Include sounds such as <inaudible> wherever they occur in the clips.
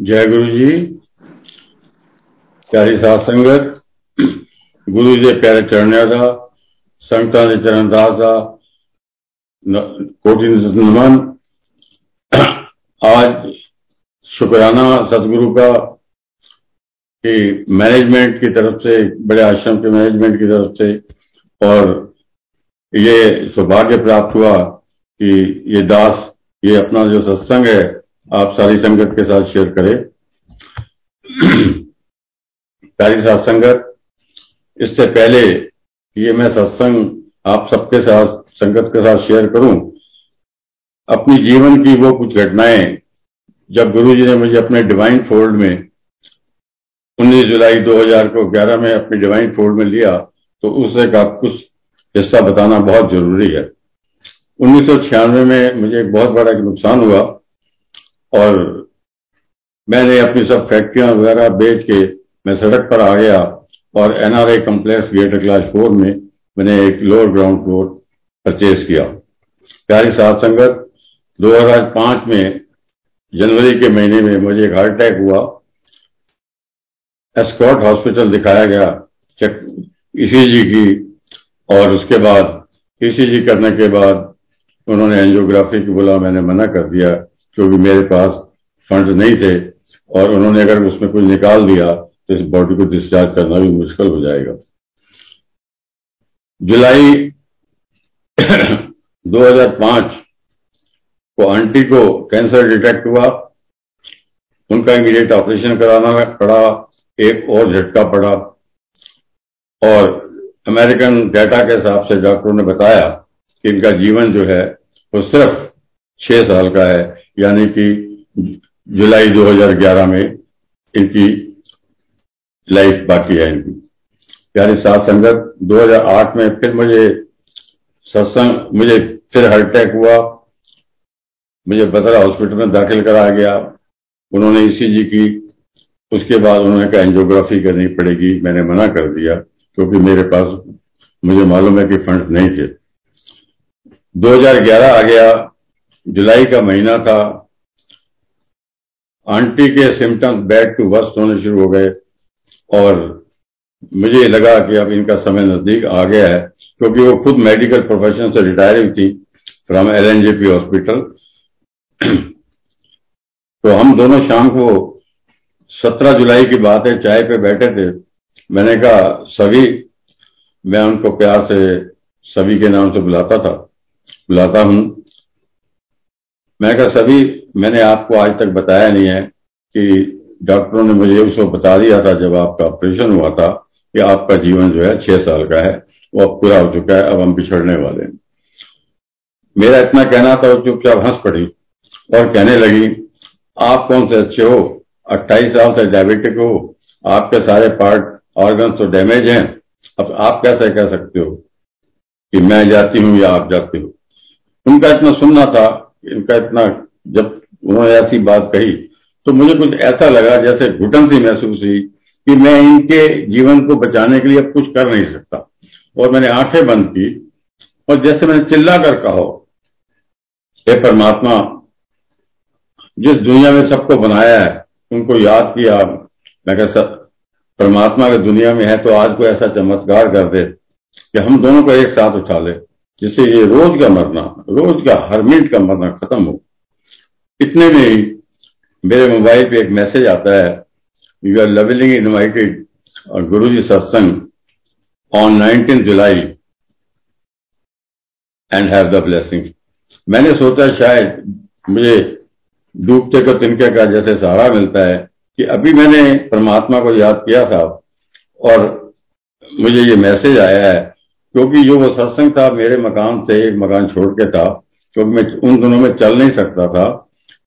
जय गुरु जी प्यारी सात संगत गुरु जी प्यारे चरणिया का संगतां ਦੇ ਚਰਨਦਾਸ ਦਾ कोटि नमन आज शुक्राना सतगुरु का कि मैनेजमेंट की तरफ से बड़े आश्रम के मैनेजमेंट की तरफ से और ये सौभाग्य प्राप्त हुआ कि ये दास ये अपना जो सत्संग है आप सारी संगत के साथ शेयर करें। सारी साथ संगत इससे पहले ये मैं सत्संग आप सबके साथ, संगत के साथ शेयर करूँ, अपनी जीवन की वो कुछ घटनाएँ, जब गुरु जी ने मुझे अपने डिवाइन फोल्ड में 19 जुलाई 2000 को 11 में अपने डिवाइन फोल्ड में लिया तो उससे का कुछ हिस्सा बताना बहुत ज़रूरी है। उन्नीस सौ छियानवे में मुझे एक बहुत बड़ा नुकसान हुआ। और मैंने अपनी सब फैक्ट्रियाँ वगैरह बेच के मैं सड़क पर आ गया और NRI complex greater class four में मैंने एक लोअर ग्राउंड फ्लोर परचेज किया। प्यारी सात संगत 2005 में जनवरी के महीने में मुझे एक हार्ट अटैक हुआ। एस्कॉट हॉस्पिटल दिखाया गया चेक ईसीजी की और उसके बाद ईसीजी करने के बाद उन्होंने एंजियोग्राफी की बोला, मैंने मना कर दिया। क्योंकि मेरे पास फंड नहीं थे, और उन्होंने अगर उसमें कुछ निकाल दिया तो इस बॉडी को डिस्चार्ज करना भी मुश्किल हो जाएगा। जुलाई <coughs> 2005 को आंटी को कैंसर डिटेक्ट हुआ। उनका इमीडिएट ऑपरेशन कराना पड़ा, एक और झटका पड़ा। और अमेरिकन डेटा के हिसाब से डॉक्टरों ने बताया कि इनका जीवन जो है, वो सिर्फ़ छह साल का है। यानी कि जुलाई 2011 में इनकी लाइफ बाकी है इनकी। यानी सात संगत 2008 में फिर मुझे सत्संग, मुझे फिर हार्ट अटैक हुआ। मुझे बदरा हॉस्पिटल में दाखिल कराया गया। उन्होंने ईसीजी की, उसके बाद उन्होंने कहा एंजियोग्राफी करनी पड़ेगी, मैंने मना कर दिया, क्योंकि मेरे पास, मुझे मालूम है कि फंड नहीं थे। 2011 आ गया जुलाई का महीना था। आंटी के सिम्टम्स बैड टू वर्स्ट होने शुरू हो गए और मुझे लगा कि अब इनका समय नज़दीक आ गया है, क्योंकि वो खुद मेडिकल प्रोफेशन से रिटायर हुई थी from L N J P hospital तो हम दोनों शाम को 17 जुलाई की बात है, चाय पे बैठे थे। मैंने कहा, सभी, मैं उनको प्यार से, सभी के नाम से बुलाता था। बुलाता हूँ। मैं कहा, सभी, मैंने आपको आज तक बताया नहीं है कि डॉक्टरों ने मुझे उसको बता दिया था जब आपका ऑपरेशन हुआ था कि आपका जीवन जो है छह साल का है, वो अब पूरा हो चुका है, अब हम बिछड़ने वाले हैं। मेरा इतना कहना था चुपचाप हंस पड़ी और कहने लगी, आप कौन से अच्छे हो? अट्ठाईस साल से डायबिटिक हो, आपके सारे पार्ट ऑर्गन तो डैमेज हैं। अब आप कैसे कह सकते हो कि मैं जाती हूँ या आप जाते हो? उनका इतना सुनना था इनका इतना, जब उन्होंने ऐसी बात कही तो मुझे कुछ ऐसा लगा जैसे घुटन सी महसूस हुई कि मैं इनके जीवन को बचाने के लिए अब कुछ कर नहीं सकता। और मैंने आँखें बंद की, और जैसे मैंने चिल्ला कर कहो, हे परमात्मा, जिस दुनिया में सबको बनाया है, उनको याद किया, मैं कह सब परमात्मा अगर दुनिया में है तो आज को ऐसा चमत्कार कर दे कि हम दोनों को एक साथ उठा ले। जिससे ये रोज का मरना, रोज का हर मिनट का मरना खत्म हो। इतने में ही मेरे मोबाइल पे एक मैसेज आता है you are lovingly invited Guru ji satsang on nineteen July and have the blessing मैंने सोचा शायद मुझे डूबते को तिनके का जैसे सहारा मिलता है कि अभी मैंने परमात्मा को याद किया था और मुझे ये मैसेज आया है क्योंकि जो वो सत्संग था, मेरे मकान से एक मकान छोड़ के था क्योंकि मैं उन दिनों में चल नहीं सकता था,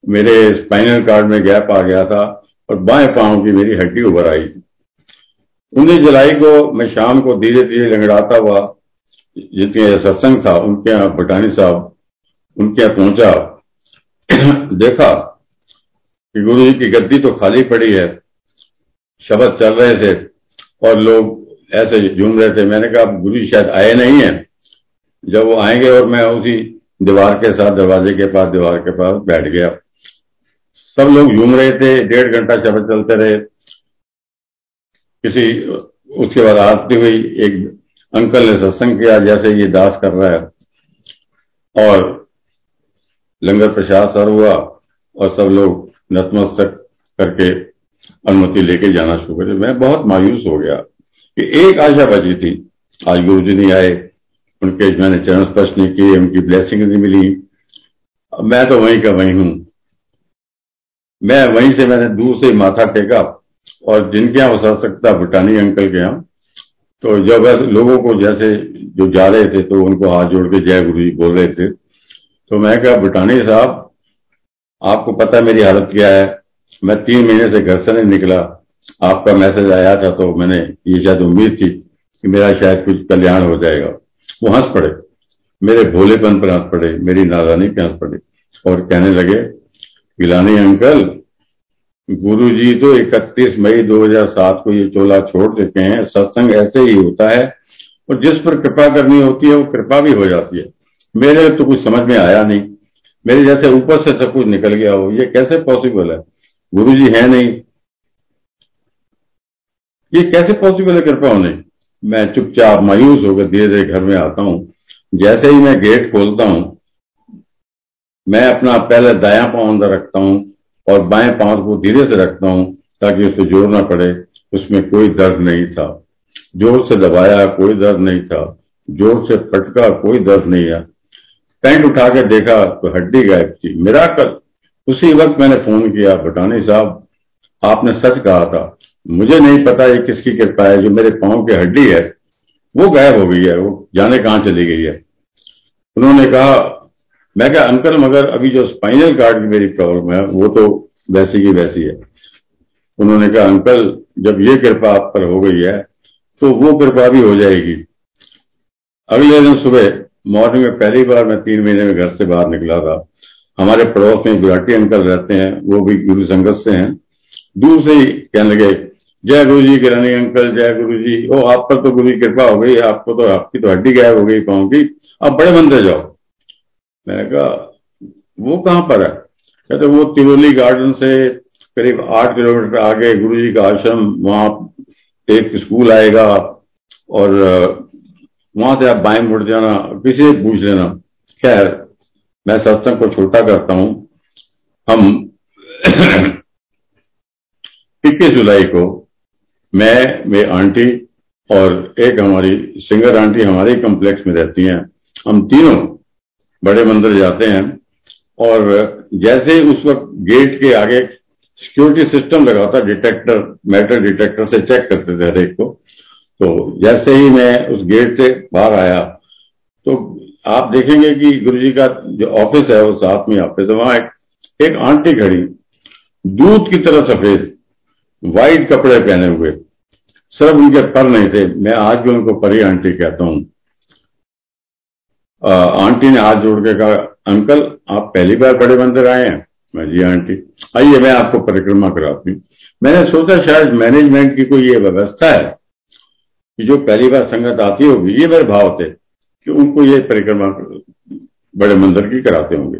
मेरे स्पाइनल कार्ड में गैप आ गया था और बाएँ पाँव की मेरी हड्डी उभर आई। उन्नीस जुलाई को मैं शाम को धीरे धीरे लंगड़ाता हुआ जितने सत्संग था, उनके यहाँ भटानी साहब, उनके यहाँ पहुँचा, देखा कि गुरु जी की गद्दी तो खाली पड़ी है, शब्द चल रहे थे और लोग ऐसे झूम रहे थे मैंने कहा गुरु जी शायद आए नहीं है। जब वो आएँगे और मैं उसी दीवार के साथ दरवाजे के पास, दीवार के पास बैठ गया। सब लोग झूम रहे थे, डेढ़ घंटा शब्द चलते रहे। किसी, उसके बाद आरती हुई, एक अंकल ने सत्संग किया, जैसे ये दास कर रहा है। और लंगर प्रसाद सर हुआ, और सब लोग नतमस्तक करके अनुमति लेके जाना शुरू करे मैं बहुत मायूस हो गया। कि एक आशा बची थी। आज गुरु जी नहीं आए। उनके मैंने चरण स्पर्श नहीं किए, उनकी ब्लेसिंग नहीं मिली। मैं तो वहीं का वहीं हूँ। मैं वहीं से मैंने दूर से माथा टेका और जिनके यहाँ हो सकता भूटानी अंकल के यहाँ तो जब लोगों को जैसे जो जा रहे थे तो उनको हाथ जोड़ के जय गुरु जी बोल रहे थे। तो मैं कहा, भूटानी साहब, आपको पता मेरी हालत क्या है? मैं तीन महीने से घर से नहीं निकला। आपका मैसेज आया था तो मैंने, ये शायद उम्मीद थी कि मेरा शायद कुछ कल्याण हो जाएगा। वो हंस पड़े। मेरे भोलेपन पर हंस पड़े, मेरी नादानी पर हंस पड़े और कहने लगे, गिलानी अंकल गुरु जी तो 31 मई 2007 को ये चोला छोड़ चुके हैं। सत्संग ऐसे ही होता है और जिस पर कृपा करनी होती है, वो कृपा भी हो जाती है। मेरे तो कुछ समझ में आया नहीं। मेरे जैसे ऊपर से सब कुछ निकल गया हो। ये कैसे पॉसिबल है? गुरु जी है नहीं। ये कैसे पॉसिबल है कृपा होने मैं चुपचाप मायूस होकर धीरे धीरे घर में आता हूँ। जैसे ही मैं गेट खोलता हूँ, मैं अपना पहले दाया पाँव अंदर रखता हूँ और बाएँ पाँव को धीरे से रखता हूँ ताकि उसे ज़ोर ना पड़े। उसमें कोई दर्द नहीं था। ज़ोर से दबाया, कोई दर्द नहीं था। ज़ोर से पटका कोई दर्द नहीं है। पैंट उठा के देखा तो हड्डी गायब थी। मेरा कल उसी वक्त मैंने फ़ोन किया, भटानी साहब आपने सच कहा था। मुझे नहीं पता ये किसकी कृपा है, जो मेरे पाँव की हड्डी है, वो गायब हो गई है, वो जाने कहाँ चली गई है। उन्होंने कहा, मैं क्या अंकल, मगर अभी जो स्पाइनल कार्ड की मेरी प्रॉब्लम है, वो तो वैसी की वैसी है। उन्होंने कहा, अंकल, जब ये कृपा आप पर हो गई है तो वो कृपा भी हो जाएगी। अगले दिन सुबह मॉर्निंग में पहली बार मैं तीन महीने में घर से बाहर निकला था। हमारे पड़ोस में गुराटी अंकल रहते हैं, वो भी गुरु संगत से हैं। दूर से ही कहने लगे जय गुरु जी किरानी अंकल, जय गुरु जी ओ, आप पर तो गुरु की कृपा हो गई, आपको तो आपकी तो हड्डी गायब हो गई पाओ की। आप बड़े मंदिर जाओ। मैंने कहा, वो कहाँ पर है? कहते, वो तिरोली गार्डन से करीब आठ किलोमीटर आगे गुरु जी का आश्रम, वहाँ एक स्कूल आएगा और वहाँ से आप बाएँ मुड़ जाना, किसी से पूछ लेना। खैर, मैं सत्संग को छोटा करता हूँ। हम इक्कीस जुलाई को मैं मेरी आंटी और एक हमारी सिंगर आंटी हमारे कॉम्प्लेक्स में रहती हैं। हम तीनों बड़े मंदिर जाते हैं और जैसे ही उस वक्त गेट के आगे सिक्योरिटी सिस्टम लगा था डिटेक्टर मेटल डिटेक्टर से चेक करते थे हरेक को तो जैसे ही मैं उस गेट से बाहर आया तो आप देखेंगे कि गुरु जी का जो ऑफ़िस है वो साथ में ऑफ़िस है। वहाँ एक, एक आंटी खड़ी दूध की तरह सफ़ेद व्हाइट कपड़े पहने हुए। सिर्फ़ उनके पर नहीं थे। मैं आज भी उनको परी आंटी कहता हूँ। आंटी ने हाथ जोड़ के कहा, अंकल, आप पहली बार बड़े मंदिर आए हैं? मैं, जी आंटी। आइए, मैं आपको परिक्रमा कराती हूँ। मैंने सोचा, शायद मैनेजमेंट की कोई ये व्यवस्था है कि जो पहली बार संगत आती होगी, ये मेरे भाव थे कि उनको ये परिक्रमा बड़े मंदिर की कराते होंगे।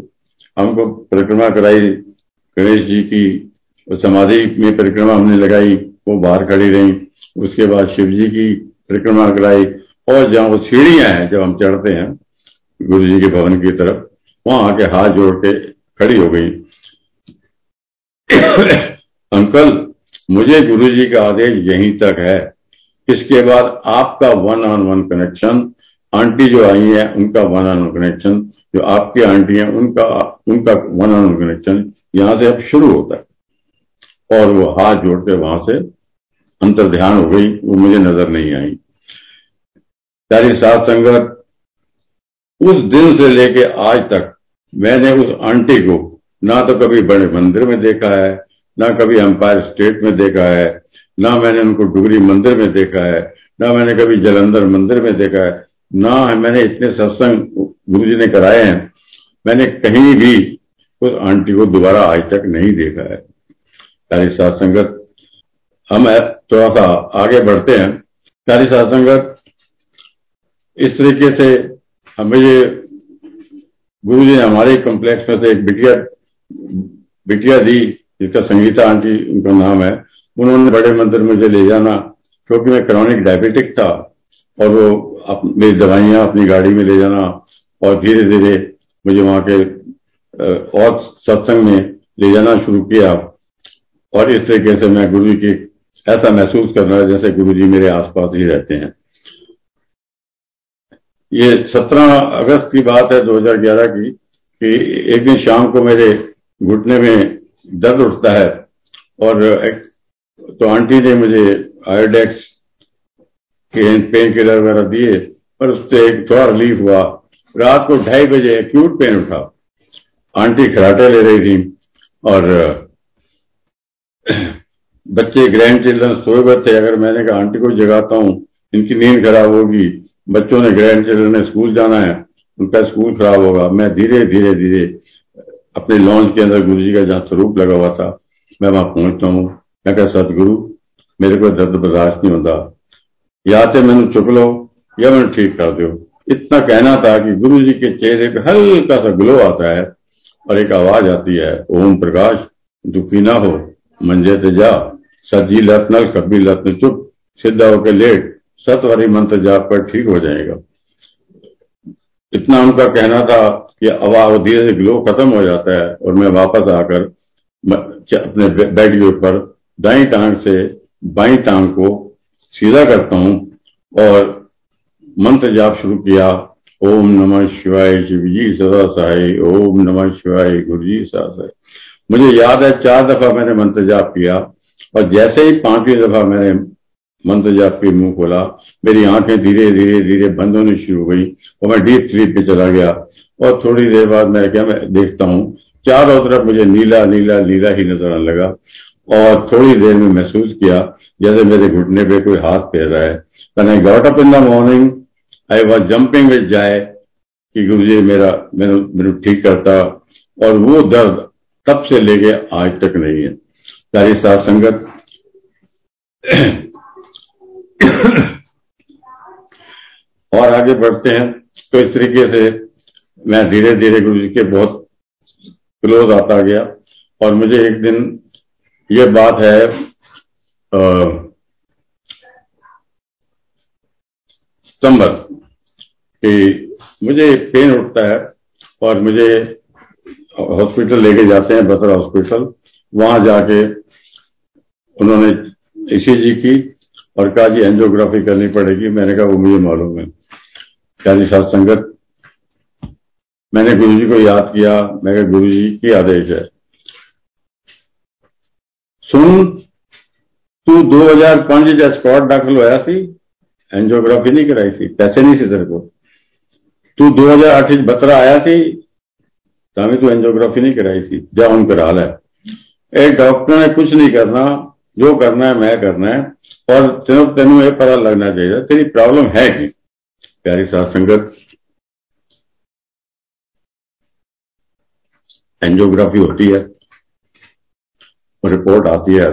हमको परिक्रमा कराई गणेश जी की समाधि में परिक्रमा हमने लगाई, वो बाहर खड़ी रही। उसके बाद शिव जी की परिक्रमा कराई। और जहाँ वो सीढ़ियाँ हैं, जब हम चढ़ते हैं गुरु जी के भवन की तरफ़, वहाँ आके हाथ जोड़ के खड़ी हो गई। <coughs> अंकल, मुझे गुरु जी का आदेश यहीं तक है। इसके बाद आपका one on one connection aunty जो आई है, उनका वन ऑन वन कनेक्शन जो आपकी आंटी है उनका उनका वन ऑन वन कनेक्शन यहाँ से अब शुरू होता है। और वो हाथ जोड़ के वहाँ से अंतर ध्यान हो गई, वो मुझे नज़र नहीं आई। सारी सात संगत, उस दिन से लेके आज तक मैंने उस आंटी को ना तो कभी बड़े मंदिर में देखा है, ना कभी अंपायर स्टेट में देखा है, ना मैंने उनको डुगरी मंदिर में देखा है, ना मैंने कभी जलंधर मंदिर में देखा है, ना मैंने इतने सत्संग गुरु जी ने कराए हैं, मैंने कहीं भी उस आंटी को दोबारा आज तक नहीं देखा है। सारी संगत। हम थोड़ा सा आगे बढ़ते हैं। सारी सत्संगत इस तरीके से हमें ये गुरु जी ने हमारे कॉम्प्लेक्स में से एक बिटिया बिटिया दी, जिसका संगीता आंटी, उनका नाम है। उन्होंने बड़े मंदिर मुझे ले जाना, क्योंकि मैं क्रॉनिक डायबिटिक था, और वो मेरी दवाइयाँ अपनी गाड़ी में ले जाना, और धीरे धीरे मुझे वहाँ के और सत्संग में ले जाना शुरू किया। और इस तरीके से मैं गुरु जी की ऐसा महसूस कर रहा है जैसे गुरु जी मेरे आसपास ही रहते हैं। ये 17 अगस्त की बात है 2011 की कि एक दिन शाम को मेरे घुटने में दर्द उठता है और एक, तो आंटी ने मुझे आयोडेक्स के पेन किलर वगैरह दिए और उससे एक थोड़ा रिलीफ हुआ। रात को ढाई बजे एक्यूट पेन उठा। आंटी खराटे ले रही थी और <coughs> बच्चे ग्रैंड चिल्ड्रन सोए हुए थे, अगर मैंने कहा, आंटी को जगाता हूँ, इनकी नींद खराब होगी, बच्चों ने ग्रैंड चिल्ड्रन ने स्कूल जाना है, उनका स्कूल खराब होगा। मैं धीरे धीरे धीरे अपने लॉन्च के अंदर गुरु जी का जहाँ स्वरूप लगा हुआ था, मैं वहाँ पहुँचता हूँ। मैं कहा, सतगुरु, मेरे को दर्द बर्दाश्त नहीं होता। या तो मैंने चुक लो, या मैंने ठीक कर दो। इतना कहना था कि गुरु जी के चेहरे पे हल्का सा ग्लो आता है और एक आवाज़ आती है, ओम प्रकाश, दुखी ना हो। मंजे ते जा सजी लत नल कभी लत चुप। सीधा होकर लेट। सतवारी मंत्र जाप कर ठीक हो जाएगा। इतना उनका कहना था कि आवाज़ धीरे से ग्लो खत्म हो जाता है और मैं वापस आकर अपने बेड के ऊपर दाई टांग से बाई टांग को सीधा करता हूँ और मंत्र जाप शुरू किया, ओम नमः शिवाय शिव जी सदा साई, ओम नमः शिवाय गुरु जी सदा साई। मुझे याद है, चार दफ़ा मैंने मंत्र जाप किया और जैसे ही पांचवी दफ़ा मैंने मंत्र जाप के मुँह खोला, मेरी आँखें धीरे धीरे धीरे बंद होनी शुरू हो गई और मैं डीप स्लीप पे चला गया। और थोड़ी देर बाद मैं क्या, मैं देखता हूँ, चारों तरफ़ मुझे नीला नीला नीला ही नज़र आने लगा। और थोड़ी देर में महसूस किया जैसे मेरे घुटने पे कोई हाथ फेर रहा है। मैंने got up in the morning I was jumping with joy कि गुरु जी मेरा, मेरे मेरे ठीक करता। और वो दर्द तब से लेके आज तक नहीं है। सारी सात संगत और आगे बढ़ते हैं। तो इस तरीके से मैं धीरे धीरे गुरु जी के बहुत क्लोज आता गया। और मुझे एक दिन ये बात है सितंबर, कि मुझे पेन उठता है और मुझे हॉस्पिटल लेके जाते हैं बतरा हॉस्पिटल। वहाँ जाके उन्होंने ईसीजी की और कहा जी एंजियोग्राफी करनी पड़ेगी। मैंने कहा, वो मुझे मालूम है। जी सात संगत। मैंने गुरु जी को याद किया। मैं कहा गुरु जी की आदेश है। सुन, तू 2005 च स्कॉट दाखिल होया सी, एंजियोग्राफी नहीं कराई थी पैसे नहीं सी तेरे को। तू 2008 बतरा आया सी ताकि तू एंजियोग्राफी नहीं कराई थी। जा उन करा लै एक डॉक्टर ने कुछ नहीं करना, जो करना है, मैं करना है, और तेन तेन ये पता लगना चाहिए, तेरी प्रॉब्लम है कि? प्यारी सात संगत। एंजियोग्राफी होती है, और रिपोर्ट आती है,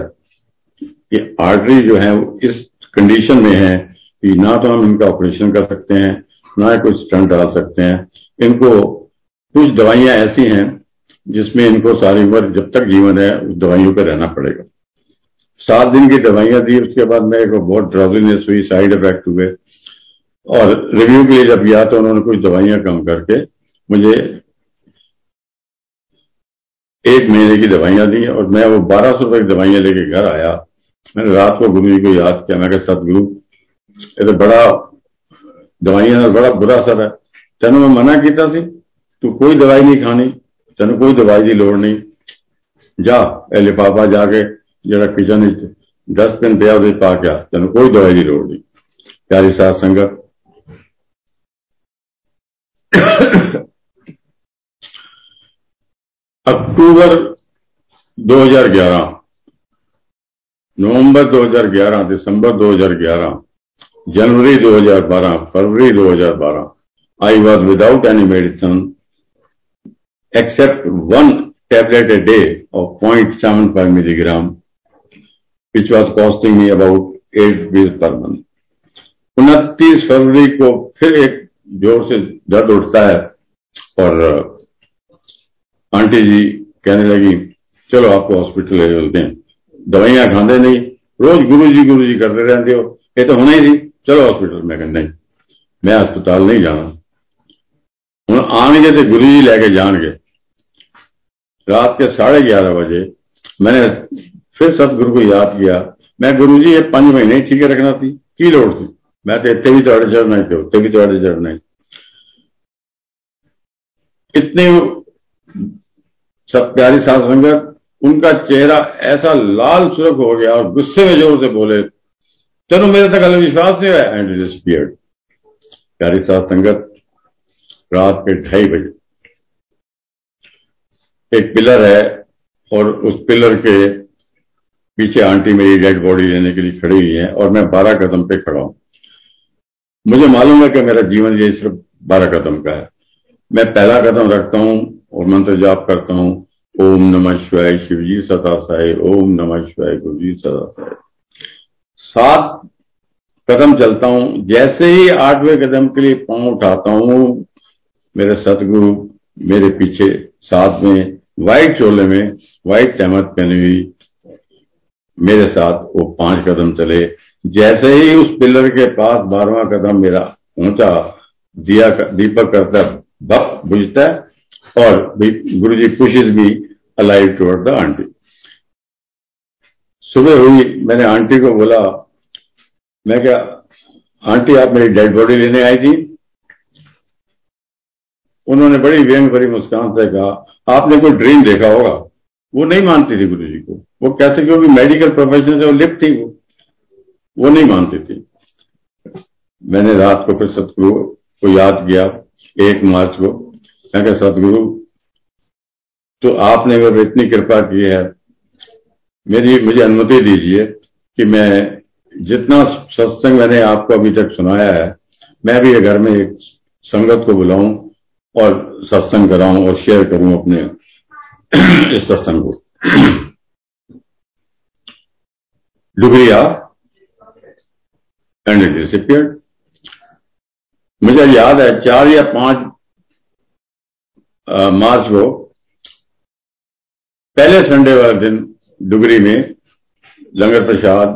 कि आर्टरी जो है इस कंडीशन में है कि ना तो हम इनका ऑपरेशन कर सकते हैं, ना कुछ स्टंट डाल सकते हैं। इनको कुछ दवाइयाँ ऐसी हैं जिसमें इनको सारी उम्र, जब तक जीवन है, उस दवाइयों पर रहना पड़ेगा। सात दिन की दवाइयाँ दी, उसके बाद मेरे को बहुत ड्रॉबलिनेस हुई साइड इफ़ेक्ट हुए। और रिव्यू के लिए जब गया तो उन्होंने कुछ दवाइयाँ कम करके मुझे एक महीने की दवाइयाँ दी और मैं वो बारह सौ रुपए की दवाइयाँ लेके घर आया। मैंने रात को गुरु जी को याद किया। मैं सतगुरु, ये तो बड़ा दवाइयाँ, बड़ा बुरा असर है। तेन मैं मना किया तू कोई दवाई नहीं खानी, तेन कोई दवाई की लड़ नहीं। जा ए लिफाफा जाके जरा किचन डस्टबिन पिया उसे पा के तेन कोई दवाई की लड़ नहीं। प्यारी सात संगत। October 2011 November 2011 December 2011 January 2012 February 2012 I was without any medicine. Except one tablet a day of 0.75 milligram, which was costing me about eight rupees per month उनतीस फरवरी को फिर एक ज़ोर से दर्द उठता है और आंटी जी कहने लगी चलो आपको हॉस्पिटल ले चलते हैं दवाइयाँ खाते नहीं रोज गुरु जी गुरु जी करते रहते हो ये तो होना ही थी चलो हॉस्पिटल में नहीं मैं अस्पताल नहीं जाना हूँ आने तो गुरु जी लैके जाएँगे रात के साढ़े ग्यारह बजे मैंने फिर सतगुरु को याद किया। मैं गुरु जी, ये पाँच महीने ठीक रखना थी। की लोड़ थी? मैं तो इतने भी थोड़े चढ़ना ही थे उत्ते भी थोड़े चढ़ना ही इतने सब प्यारी सात संगत, उनका चेहरा ऐसा लाल सुरख हो गया और गुस्से में ज़ोर से बोले चलो मेरे तक अलग विश्वास नहीं हुआ? एंड प्यारी सात संगत, रात के ढाई बजे एक पिलर है और उस पिलर के पीछे आंटी मेरी डेड बॉडी लेने के लिए खड़ी हुई है और मैं बारह कदम पे खड़ा हूँ। मुझे मालूम है कि मेरा जीवन ये सिर्फ़ बारह कदम का है। मैं पहला कदम रखता हूँ और मंत्र जाप करता हूँ, ओम नमः शिवाय शिवजी सदा साय ओम नमः शिवाय गुरु जी सदा साय सात कदम चलता हूँ, जैसे ही आठवें कदम के लिए पाँव उठाता हूँ, मेरे सतगुरु मेरे पीछे साथ में व्हाइट चोले में व्हाइट तहमत पहनी हुई, मेरे साथ वो पाँच कदम चले। जैसे ही उस पिलर के पास बारहवा कदम मेरा पहुँचा दिया दीपक करता बप, बुझता है, और गुरु जी पुशिज भी अलाइव टूवर्ड द आंटी सुबह हुई, मैंने आंटी को बोला, मैं क्या आंटी आप मेरी डेड बॉडी लेने आई थी? उन्होंने बड़ी व्यंग भरी मुस्कान से कहा आपने कोई ड्रीम देखा होगा। वो नहीं मानती थी गुरु जी को वो कैसे क्योंकि मेडिकल प्रोफेशन से वो लिप्त थी वो। वो नहीं मानती थी। मैंने रात को फिर सतगुरु को याद किया, एक मार्च को। मैं क्या सतगुरु तो आपने अगर इतनी कृपा की है। मेरी, मुझे अनुमति दीजिए कि मैं जितना सत्संग मैंने आपको अभी तक सुनाया है, मैं भी घर में एक संगत को बुलाऊं। और सत्संग कराऊं और शेयर करूँ अपने इस सत्संग को। डुगरिया एंड इट मुझे याद है, चार या पाँच मार्च को पहले संडे वाले दिन डुगरी में लंगर प्रसाद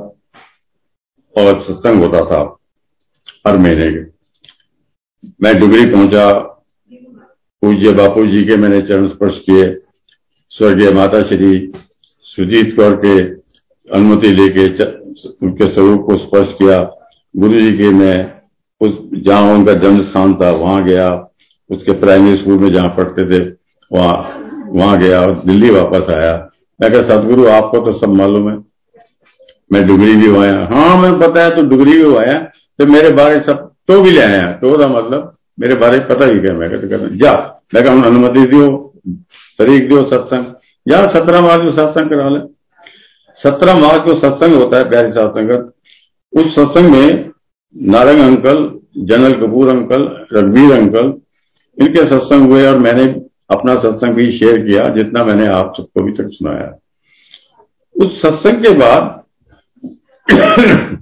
और सत्संग होता था हर महीने के। मैं डुगरी पहुँचा पूज्य बापू जी के मैंने चरण स्पर्श किए, स्वर्गीय माता श्री सुजीत कौर के अनुमति लेके उनके स्वरूप को स्पर्श किया। गुरु जी के मैं उस, जहाँ उनका जन्म स्थान था, वहाँ गया। उसके प्राइमरी स्कूल में जहाँ पढ़ते थे, वहाँ वहाँ गया और दिल्ली वापस आया। मैं कहा सतगुरु आपको तो सब मालूम है। मैं डुगरी भी हुआ हाँ। मैं बताया तो डुगरी भी हुआ तो मेरे बारे सब तो भी ले आया तो मतलब मेरे बारे में पता ही क्या मैं कहते कहते, जा। मैं कहा अनुमति दियो, तरीक दियो सत्संग। या सत्रह मार्च को सत्संग करा ले। सत्रह मार्च को सत्संग होता है, प्यारी सत्संग। उस सत्संग में Narang uncle, general Kapoor uncle Raghbir uncle, इनके सत्संग हुए और मैंने अपना सत्संग भी शेयर किया, जितना मैंने आप सबको अभी तक सुनाया। उस सत्संग के बाद <clears throat>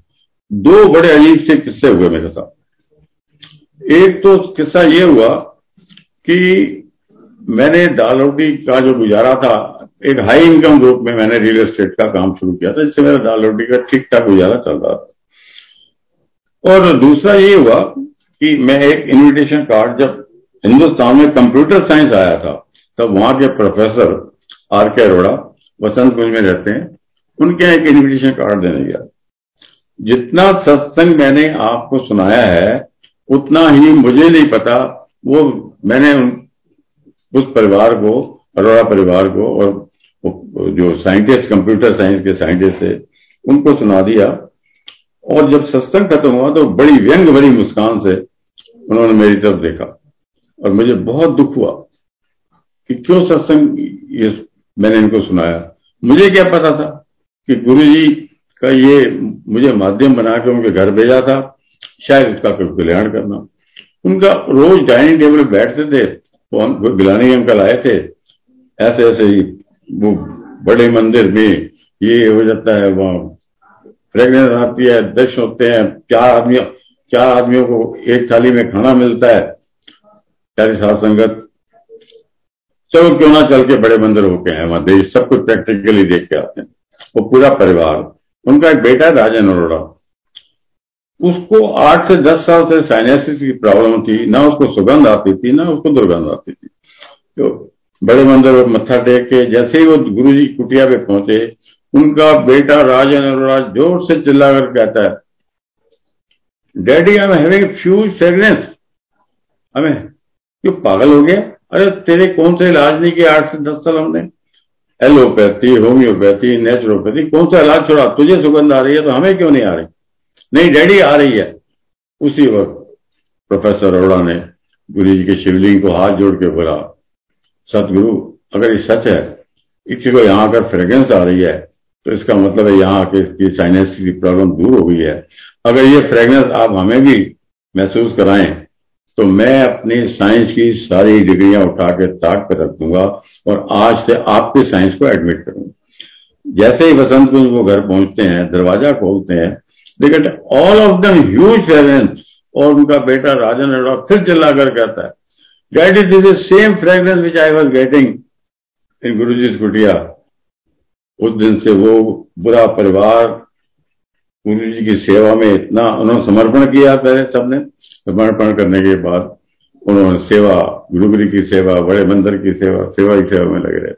दो बड़े अजीब से किस्से हुए मेरे साथ। एक तो किस्सा ये हुआ कि मैंने रोटी का जो गुजारा था, एक हाई इनकम ग्रुप में मैंने रियल एस्टेट का काम शुरू किया था, जिससे मेरा रोटी का ठीक ठाक गुजारा चल रहा था। और दूसरा ये हुआ कि मैं एक इनविटेशन कार्ड जब हिंदुस्तान में कंप्यूटर साइंस आया था, तब वहाँ के प्रोफेसर आर के अरोड़ा वसंत कुंज में रहते हैं, उनके एक इन्विटेशन कार्ड देने गया। जितना सत्संग मैंने आपको सुनाया है उतना ही मुझे नहीं पता, वो मैंने उस परिवार को, अरोड़ा परिवार को और जो साइंटिस्ट, कंप्यूटर साइंस के साइंटिस्ट थे, उनको सुना दिया। और जब सत्संग खत्म हुआ तो बड़ी व्यंग भरी मुस्कान से उन्होंने मेरी तरफ़ देखा और मुझे बहुत दुख हुआ कि क्यों सत्संग ये मैंने इनको सुनाया। मुझे क्या पता था कि गुरु जी का ये मुझे माध्यम बना के उनके घर भेजा था। शायद उसका कोई कल्याण करना। उनका रोज डाइनिंग टेबल पर बैठते थे वो गिलानी अंकल आए थे ऐसे ऐसे ही वो बड़े मंदिर में ये हो जाता है, वहाँ प्रेगनेंस आती है दश होते हैं, चार आदमी, चार आदमियों को एक थाली में खाना मिलता है प्यारी सात संगत। चलो क्यों ना चल के बड़े मंदिर होके हैं वहाँ देश, सब कुछ प्रैक्टिकली देख के आते हैं। वो पूरा परिवार। उनका एक बेटा है राजन अरोड़ा। उसको आठ से दस साल से साइनेसिस की प्रॉब्लम थी, ना उसको सुगंध आती थी, ना उसको दुर्गंध आती थी। तो बड़े मंदिर में मत्था टेक के जैसे ही वो गुरु जी कुटिया पे पहुँचे, उनका बेटा राजन अनुराज ज़ोर से चिल्लाकर कहता है daddy I am having huge fragrance हमें क्यों पागल हो गया? अरे, तेरे कौन से इलाज नहीं किया आठ से दस साल हमने? एलोपैथी होम्योपैथी नेचुरोपैथी कौन सा इलाज छोड़ा? तुझे सुगंध आ रही है तो हमें क्यों नहीं आ रही? नहीं, डैडी आ रही है। उसी वक्त प्रोफेसर अरोड़ा ने गुरु जी के शिवलिंग को हाथ जोड़ के बोला, सतगुरु, अगर ये सच है किसी को यहाँ अगर फ्रेग्रेंस आ रही है तो इसका मतलब है यहाँ के साइनेस की प्रॉब्लम दूर हो गई है। अगर ये फ्रेग्रेंस आप हमें भी महसूस कराएँ तो मैं अपनी साइंस की सारी डिग्रियाँ उठा के ताक पर रख दूँगा और आज से आपके साइंस को एडमिट करूँगा। जैसे ही बसंत कुंज वो घर पहुँचते हैं, दरवाज़ा खोलते हैं they all of them huge fragrance और उनका बेटा राजन अरोड़ा फिर चिल्लाकर कहता है that is this same fragrance which I was getting in Guru ji कुटिया उस दिन से वो बुरा परिवार गुरु जी की सेवा में इतना उन्होंने समर्पण किया पहले सबने। समर्पण करने के बाद उन्होंने सेवा, गुरुगिरी की सेवा, बड़े मंदिर की सेवा सेवा की सेवा में लगे रहे।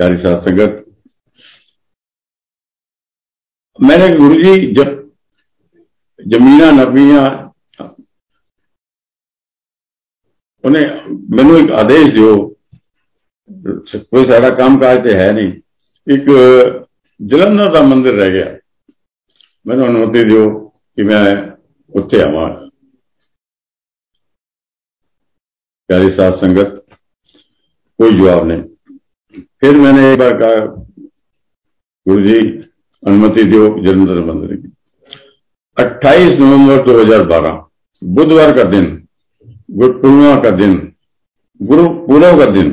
प्यारी सात संगत, मैंने गुरु जी जब जमीना नबीना उन्हें मैनू एक आदेश दो कोई सारा काम काज तो है नहीं। एक, जलंधर का मंदिर रह गया। मैंने अनुमति दो कि मैं उत्थे आवा। प्यारी सात संगत, कोई जवाब नहीं। फिर मैंने एक बार कहा गुरु जी अनुमति दो जलंधर मंदिर की। 28 नवंबर 2012 बुधवार का दिन, गुरु पूर्णिमा का दिन, गुरु पूर्व का दिन।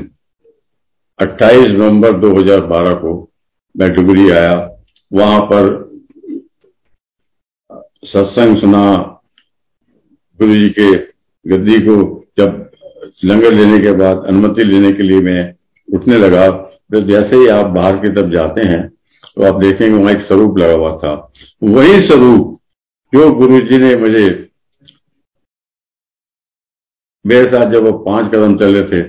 28 नवंबर 2012 को मैं डुगरी आया, वहाँ पर सत्संग सुना, गुरु जी के गद्दी को जब लंगर लेने के बाद, अनुमति लेने के लिए मैं उठने लगा तो जैसे ही आप बाहर की तरफ़ जाते हैं तो आप देखेंगे वहाँ एक स्वरूप लगा हुआ था। वही स्वरूप जो गुरु जी ने मुझे मेरे साथ जब वो पाँच कदम चले थे,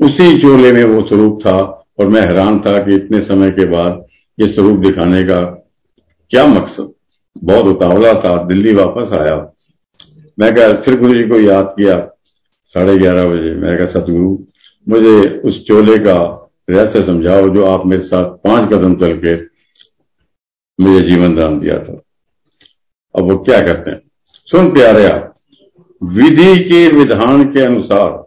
उसी चोले में वो स्वरूप था और मैं हैरान था कि इतने समय के बाद ये स्वरूप दिखाने का क्या मकसद। बहुत उतावला था, दिल्ली वापस आया। मैं कहा, फिर गुरु जी को याद किया साढ़े ग्यारह बजे। मैं कहा, सतगुरु, मुझे उस चोले का रहस्य समझाओ जो आप मेरे साथ पाँच कदम चल के मुझे जीवन दान दिया था। अब वो क्या करते हैं? सुन प्यारे आप, विधि के विधान के अनुसार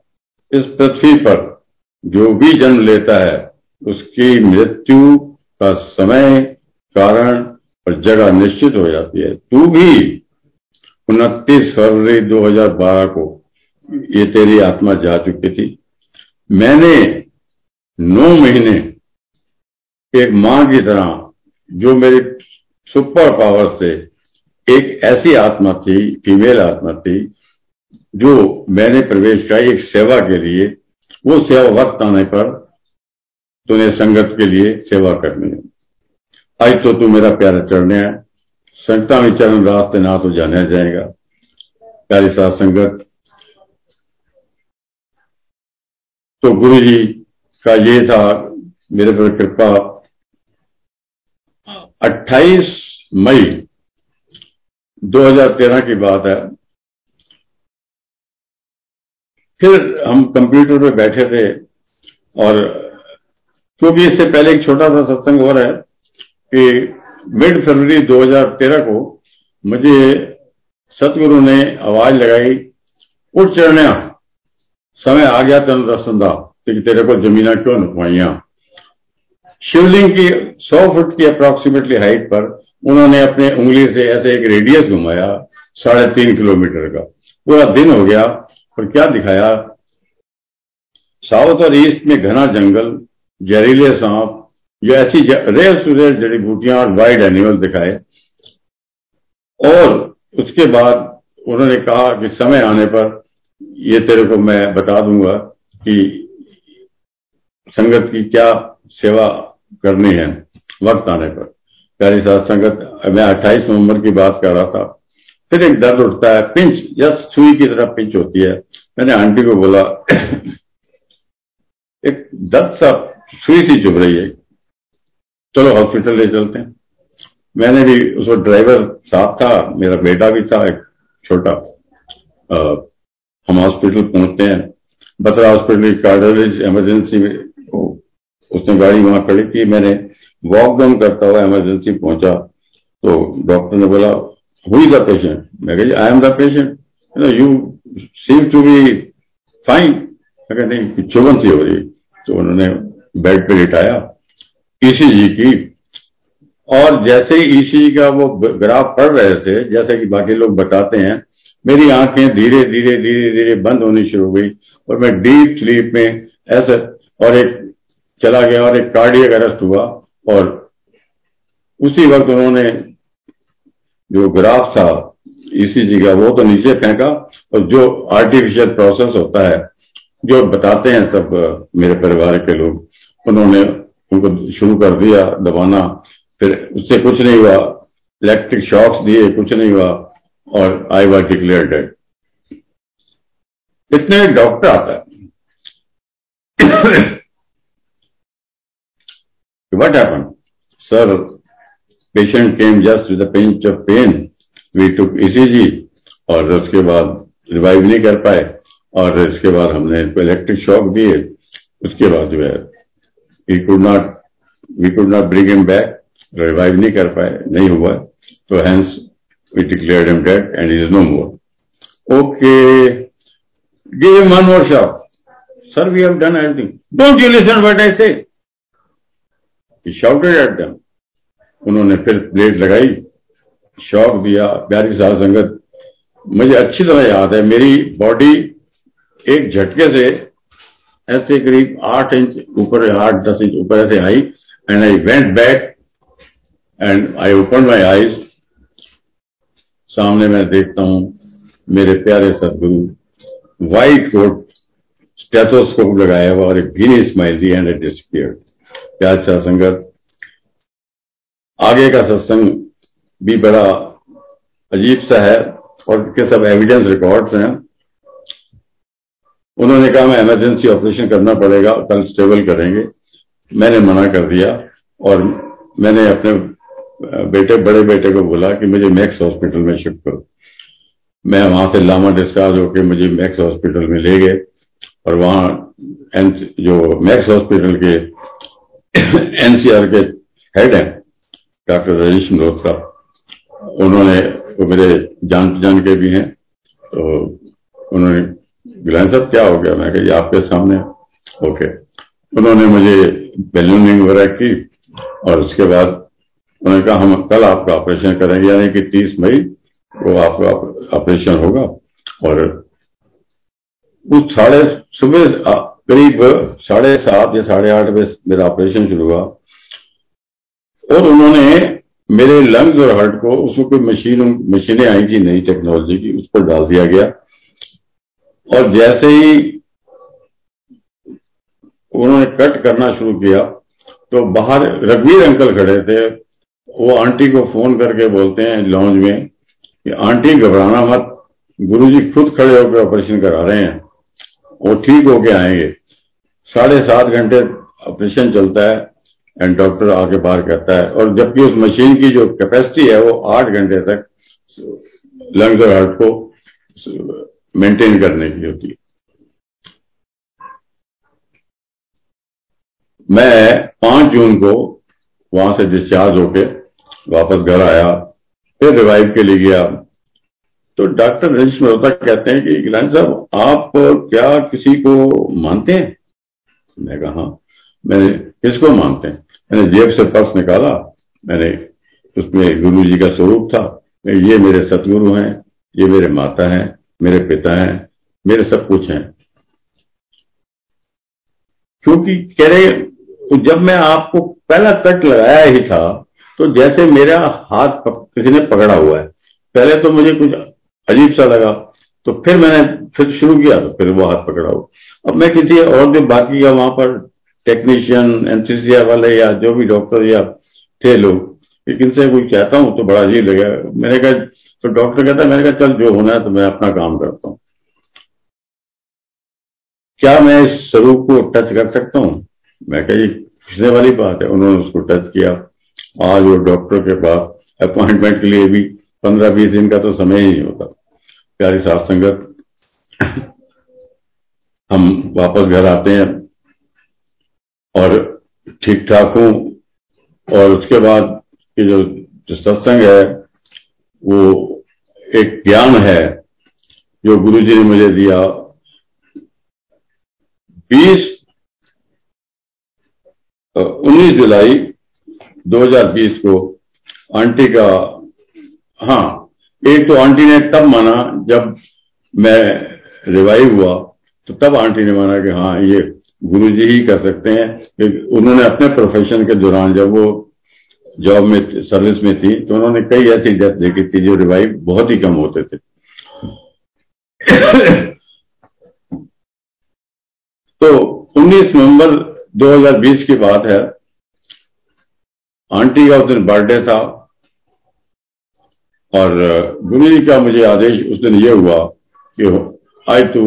इस पृथ्वी पर जो भी जन्म लेता है, उसकी मृत्यु का समय, कारण और जगह निश्चित हो जाती है। तू भी उनतीस फरवरी 2012 को ये तेरी आत्मा जा चुकी थी। मैंने नौ महीने एक माँ की तरह, जो मेरी सुपर पावर से एक ऐसी आत्मा थी फीमेल आत्मा थी जो मैंने प्रवेश किया एक सेवा के लिए। वो सेवा वक्त आने पर तूने संगत के लिए सेवा करनी है। आज तो तू मेरा प्यारा चढ़ने है। संगता में चरण रास्ते ना तो जाना जाएगा। प्यारी साथ संगत। तो गुरु जी का ये था मेरे पर कृपा। 28 मई 2013 की बात है। फिर हम कंप्यूटर पे बैठे थे और क्योंकि इससे पहले एक छोटा सा सत्संग हो रहा है कि मिड फरवरी 2013 को मुझे सतगुरु ने आवाज़ लगाई, उठ चढ़ने समय आ गया तेन दसन का तेरे को जमीना क्यों नपवाइया शिवलिंग की 100 फुट की अप्रोक्सीमेटली हाइट पर उन्होंने अपने उंगली से ऐसे एक रेडियस घुमाया, साढ़े तीन किलोमीटर का। पूरा दिन हो गया और क्या दिखाया? साउथ और ईस्ट में घना जंगल, जहरीले सांप, या ऐसी रेयर टू रेयर जड़ी बूटियाँ और वाइल्ड एनिमल दिखाए। और उसके बाद उन्होंने कहा कि समय आने पर ये तेरे को मैं बता दूँगा कि संगत की क्या सेवा करनी है, वक्त आने पर। प्यारी साथ संगत, मैं 28 नवंबर की बात कर रहा था। फिर एक दर्द उठता है, पिंच जस्ट सुई की तरह पिंच होती है। मैंने आंटी को बोला, एक दर्द सा सुई सी चुभ रही है। चलो हॉस्पिटल ले चलते हैं। मैंने भी उसको ड्राइवर साथ था, मेरा बेटा भी था, एक छोटा हम हॉस्पिटल पहुँचते हैं। बतरा हॉस्पिटल की कार्डियोलॉजी इमरजेंसी में उसने गाड़ी वहाँ खड़ी की। मैंने वॉक डाउन करता हुआ इमरजेंसी पहुँचा तो डॉक्टर ने बोला हु इज़ द पेशेंट मैं कही I am the patient you seem to be fine मैं कहते नहीं चुभन सी हो रही तो उन्होंने बेड पे लिटाया। ईसीजी की, और जैसे ही ईसीजी का वो ग्राफ पढ़ रहे थे, जैसे कि बाकी लोग बताते हैं, मेरी आँखें धीरे धीरे धीरे धीरे बंद होनी शुरू हो गई और मैं डीप स्लीप में ऐसे, और एक चला गया, और एक कार्डियक अरेस्ट हुआ। और उसी वक्त उन्होंने जो ग्राफ था ईसीजी का, वो तो नीचे फेंका और जो आर्टिफिशियल प्रोसेस होता है, जो बताते हैं सब मेरे परिवार के लोग, उन्होंने उनको शुरू कर दिया दबाना। फिर उससे कुछ नहीं हुआ। इलेक्ट्रिक शॉक्स दिए, कुछ नहीं हुआ और आई वॉज़ डिक्लेयर डेड इतने डॉक्टर आता है। What happened? Sir, patient came just with a pinch of pain. We took ecg और उसके बाद रिवाइव नहीं कर पाए। और इसके बाद हमने इलेक्ट्रिक शॉक दिए। उसके बाद जो है we could not we could not bring him back revive नहीं कर पाए, नहीं हुआ। तो hence we declared him dead and is no more okay give one more sir we have done everything don't you listen what I say he shouted at them उन्होंने फिर plate लगाई, shock दिया, प्यारी साध संगत। मुझे अच्छी तरह याद है, मेरी बॉडी एक झटके से ऐसे करीब आठ इंच ऊपर, आठ दस इंच ऊपर ऐसे आई and I went back and I open my eyes सामने मैं देखता हूँ, मेरे प्यारे सदगुरु व्हाइट कोट स्टेथोस्कोप लगाया हुआ और एक भीनी स्माइल दी एंड इट डिसपियर्ड प्यार सा संगत। आगे का सत्संग भी बड़ा अजीब सा है और के सब एविडेंस रिकॉर्ड्स हैं। उन्होंने कहा, मैं इमरजेंसी ऑपरेशन करना पड़ेगा, कल स्टेबल करेंगे। मैंने मना कर दिया और मैंने अपने बेटे, बड़े बेटे को बोला कि मुझे मैक्स हॉस्पिटल में शिफ्ट करो। मैं वहाँ से लामा डिस्चार्ज होकर मुझे मैक्स हॉस्पिटल में ले गए और वहाँ जो मैक्स हॉस्पिटल के एनसीआर के हेड हैं डॉक्टर रजेश मल्होत्रा उन्होंने वो मेरे जान जान के भी हैं तो उन्होंने गिलान साहब, क्या हो गया? मैं कहा आपके सामने ओके। उन्होंने मुझे बैलूनिंग वगैरह की, और उसके बाद उन्होंने कहा, हम कल आपका ऑपरेशन करेंगे, यानी कि 30 मई वो आपका ऑपरेशन होगा। और उस साढ़े सुबह करीब साढ़े सात या साढ़े आठ बजे मेरा ऑपरेशन शुरू हुआ। और उन्होंने मेरे लंग्स और हार्ट को, उसमें कोई मशीन मशीनें आई थी नई टेक्नोलॉजी की, उस पर डाल दिया गया। और जैसे ही उन्होंने कट करना शुरू किया तो बाहर रघुवीर अंकल खड़े थे। वो आंटी को फ़ोन करके बोलते हैं लॉन्ज में कि, आंटी, घबराना मत। गुरुजी खुद खड़े होकर ऑपरेशन करा रहे हैं। वो ठीक होके आएँगे। साढ़े सात घंटे ऑपरेशन चलता है एंड डॉक्टर आके बाहर कहता है। और जबकि उस मशीन की जो कैपेसिटी है, वो आठ घंटे तक लंग्स और हार्ट को मेंटेन करने की होती है। मैं पाँच जून को वहाँ से डिस्चार्ज होके वापस घर आया, फिर रिवाइव के लिए गया। तो डॉक्टर रजिश मल्होत्रा कहते हैं कि, गिलानी साहब, आप क्या किसी को मानते हैं? मैं कहा हाँ मैंने किसको मानते हैं? मैंने जेब से पर्स निकाला, मैंने उसमें गुरु जी का स्वरूप था ये मेरे सतगुरु हैं, ये मेरे माता हैं, मेरे पिता हैं, मेरे सब कुछ हैं। क्योंकि कह रहे तो जब मैं आपको पहला कट लगाया ही था तो जैसे मेरा हाथ किसी ने पकड़ा हुआ है, पहले तो मुझे कुछ अजीब सा लगा। तो फिर मैंने फिर शुरू किया तो फिर वो हाथ पकड़ा हुआ अब मैं किसी और जो बाकी का वहाँ पर टेक्नीशियन एंथीसिया वाले या जो भी डॉक्टर या थे लोग, लेकिन से कोई कहता हूँ तो बड़ा अजीब लगा। मैंने कहा तो डॉक्टर कहता मैंने कहा, चल जो होना है तो मैं अपना काम करता हूँ। क्या मैं इस स्वरूप को टच कर सकता हूँ? मैं कही पूछने वाली बात है। उन्होंने उसको टच किया। आज वो डॉक्टर के पास अपॉइंटमेंट के लिए भी पंद्रह बीस दिन का तो समय ही नहीं होता। प्यारी सात संगत। हम वापस घर आते हैं और ठीक ठाक हूँ और उसके बाद ये जो, जो सत्संग है वो एक ज्ञान है जो गुरु जी ने मुझे दिया। बीस उन्नीस जुलाई 2020 को आंटी का हाँ एक तो आंटी ने तब माना जब मैं रिवाइव हुआ तो तब आंटी ने माना कि हाँ ये गुरु जी ही कर सकते हैं। उन्होंने अपने प्रोफेशन के दौरान जब वो जॉब में सर्विस में थी तो उन्होंने कई ऐसी डेथ देखी थी जो रिवाइव बहुत ही कम होते थे। तो 19 नवंबर 2020 की बात है, आंटी का उस दिन बर्थडे था और गुरु जी का मुझे आदेश उस दिन ये हुआ कि आज तू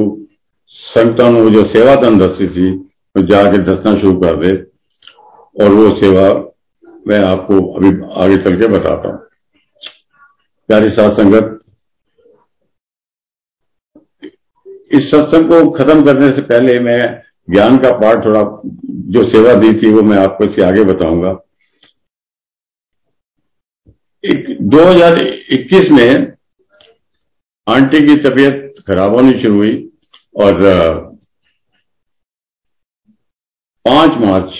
संगठन वो जो सेवा धन दस्ती थी तो जाके दसना शुरू कर दे और वो सेवा मैं आपको अभी आगे चल के बताता हूँ। प्यारी सात संगत, इस सत्संग को खत्म करने से पहले मैं ज्ञान का पाठ थोड़ा जो सेवा दी थी वो मैं आपको इसके आगे बताऊँगा। 2021 में आंटी की तबीयत खराब होनी शुरू हुई और पाँच मार्च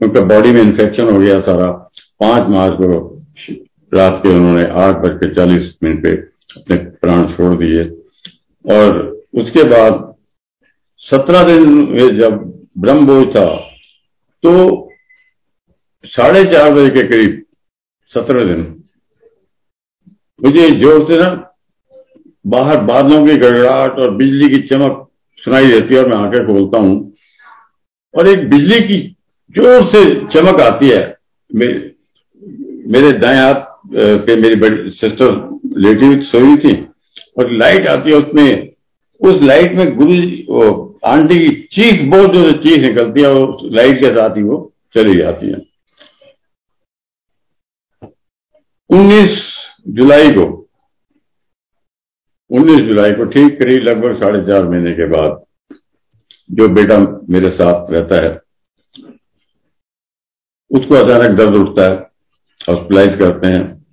उनका बॉडी में इंफेक्शन हो गया सारा। पाँच मार्च को रात के उन्होंने आठ बज के चालीस मिनट पे अपने प्राण छोड़ दिए। और उसके बाद सत्रह दिन में जब ब्रह्मभोज था तो साढ़े चार बजे के करीब सत्रह दिन। मुझे ज़ोर से ना बाहर बादलों की गड़गड़ाहट और बिजली की चमक सुनाई देती है और मैं आँखें खोलता हूँ। और एक बिजली की ज़ोर से चमक आती है। मेरे, मेरे दाएँ हाथ पे मेरी बड़ी सिस्टर लेटी हुई सोई थी और लाइट आती है उसमें। उस लाइट में गुरु आंटी की चीख बहुत ज़ोर से चीख निकलती है और लाइट के साथ ही वो चली जाती है। 19 जुलाई को 19 जुलाई को ठीक करीब लगभग साढ़े चार महीने के बाद जो बेटा मेरे साथ रहता है, उसको अचानक दर्द उठता है हॉस्पिटलाइज करते हैं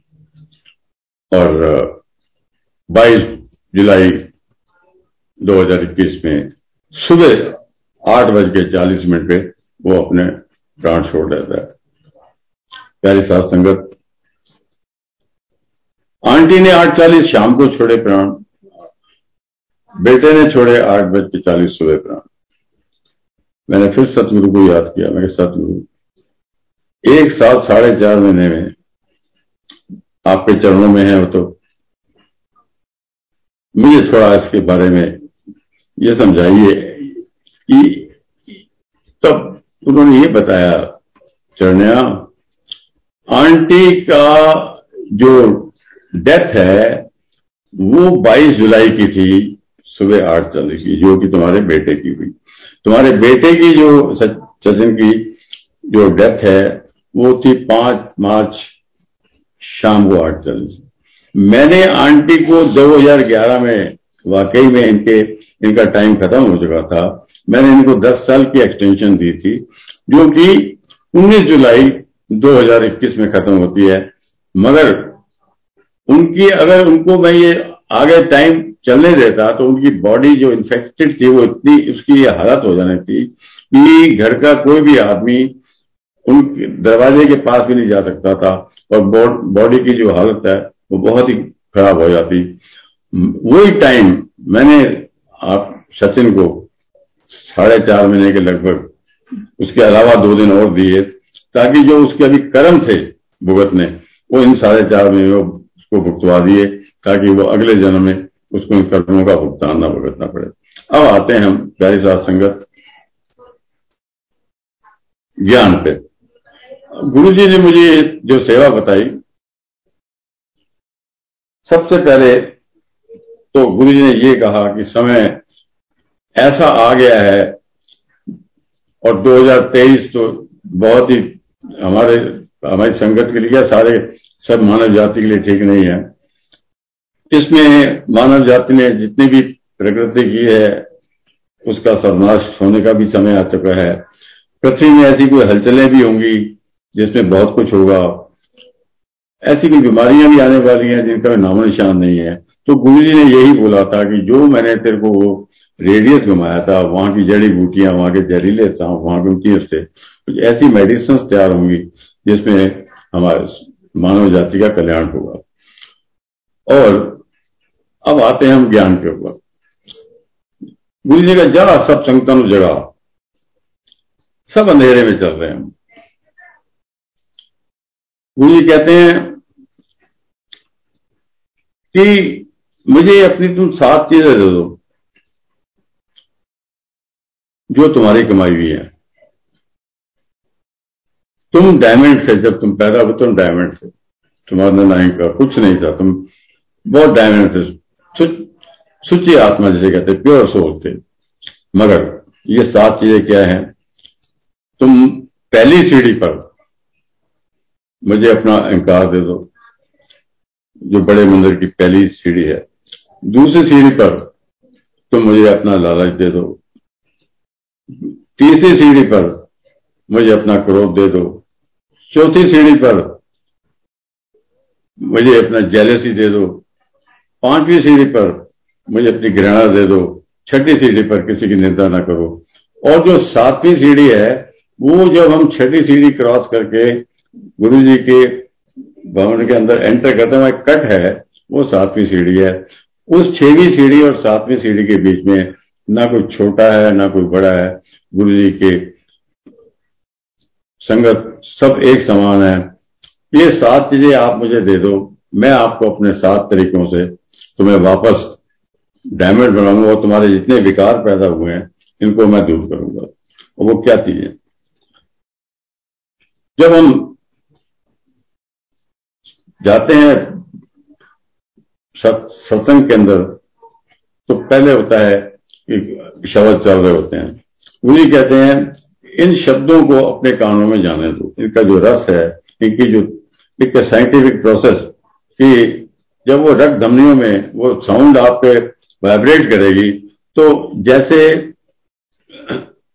और 22 जुलाई 2021 में सुबह आठ बज के चालीस मिनट पे वो अपने प्राण छोड़ देता है। प्यारी सात संगत आंटी ने आठ चालीस शाम को छोड़े प्राण। बेटे ने छोड़े आठ बज के चालीस सुबह प्राण। मैंने फिर सतगुरु को याद किया। मैं सतगुरु, एक साथ साढ़े चार महीने में आपके चरणों में है वो तो मुझे थोड़ा इसके बारे में ये समझाइए कि तब उन्होंने ये बताया, चरणिया, आंटी का जो डेथ है, वो 22 जुलाई की थी, सुबह आठ चालीस की, जो कि तुम्हारे बेटे की हुई। तुम्हारे बेटे की जो सचिन की जो डेथ है, वो थी पाँच मार्च शाम को आठ चालीस मैंने आंटी को 2011 में, वाकई में इनके, इनका टाइम खत्म हो चुका था। मैंने इनको 10 साल की एक्सटेंशन दी थी, जो कि 19 जुलाई 2021 में खत्म होती है। मगर उनकी अगर उनको मैं ये आगे टाइम चलने देता तो उनकी बॉडी जो इन्फेक्टेड थी, वो इतनी, उसकी हालत हो जानी थी कि घर का कोई भी आदमी उन दरवाजे के पास भी नहीं जा सकता था और बॉडी की जो हालत है, वो बहुत ही खराब हो जाती। वही टाइम मैंने आप सचिन को साढ़े चार महीने के लगभग उसके अलावा दो दिन और दिए, ताकि जो उसके अभी कर्म थे भुगतने, वो इन साढ़े चार महीने को भुगतवा दिए ताकि वो अगले जन्म में उसको इन कर्मों का भुगतान न भुगतना पड़े। अब आते हैं हम प्यारी सात संगत ज्ञान पे। गुरु जी ने मुझे जो सेवा बताई, सबसे पहले तो गुरु जी ने ये कहा कि समय ऐसा आ गया है और 2023 तो बहुत ही हमारे, हमारी संगत के लिए सारे सब मानव जाति के लिए ठीक नहीं है। इसमें मानव जाति ने जितनी भी प्रकृति की है, उसका सर्वनाश होने का भी समय आ चुका है। पृथ्वी में ऐसी कोई हलचलें भी होंगी जिसमें बहुत कुछ होगा। ऐसी कोई बीमारियाँ भी आने वाली हैं जिनका नामो निशान नहीं है। तो गुरु जी ने यही बोला था कि जो मैंने तेरे को वो रेडियस घुमाया था, वहाँ की जड़ी बूटियाँ, वहाँ के जहरीले सांप, वहाँ के से कुछ ऐसी मेडिसिन तैयार होंगी जिसमें हमारे मानव जाति का कल्याण होगा। और अब आते हैं हम ज्ञान के ऊपर। गुरु जी का जरा सब संगतन जगह। सब अंधेरे में चल रहे हैं गुरु जी कहते हैं कि मुझे अपनी तुम सात चीज़ें दे दो, जो तुम्हारी कमाई हुई है। तुम डायमंड से जब तुम पैदा हुए, तुम डायमंड से तुम्हारा नाइन का कुछ नहीं था, तुम बहुत डायमंड थे। सुची आत्मा जिसे कहते प्योर सोल थे। मगर ये सात चीज़ें क्या है? तुम पहली सीढ़ी पर मुझे अपना अहंकार दे दो, जो बड़े मंदिर की पहली सीढ़ी है। दूसरी सीढ़ी पर तुम मुझे अपना लालच दे दो। तीसरी सीढ़ी पर मुझे अपना क्रोध दे दो। चौथी सीढ़ी पर। मुझे अपना जेलसी दे दो। पांचवी सीढ़ी पर मुझे अपनी घृणा दे दो। छठी सीढ़ी पर किसी की निंदा ना करो। और जो सातवीं सीढ़ी है, वो जब हम छठी सीढ़ी क्रॉस करके गुरु जी के भवन के अंदर एंटर करते हुए कट है, वो सातवीं सीढ़ी है। उस छहवीं सीढ़ी और सातवीं सीढ़ी के बीच में ना कोई छोटा है, ना कोई बड़ा है गुरु जी के संगत सब एक समान है। ये सात चीज़ें आप मुझे दे दो, मैं आपको अपने सात तरीकों से तुम्हें वापस डायमंड बनाऊँगा और तुम्हारे जितने विकार पैदा हुए हैं, इनको मैं दूर करूँगा। और वो क्या चीज़ें जब हम जाते हैं सत्संग के अंदर तो पहले होता है कि शब्द चल रहे होते हैं। उन्हीं कहते हैं इन शब्दों को अपने कानों में जाने दो। इनका जो रस है, इनकी जो एक साइंटिफिक प्रोसेस कि जब वो रक्त धमनियों में वो साउंड आप वाइब्रेट करेगी तो जैसे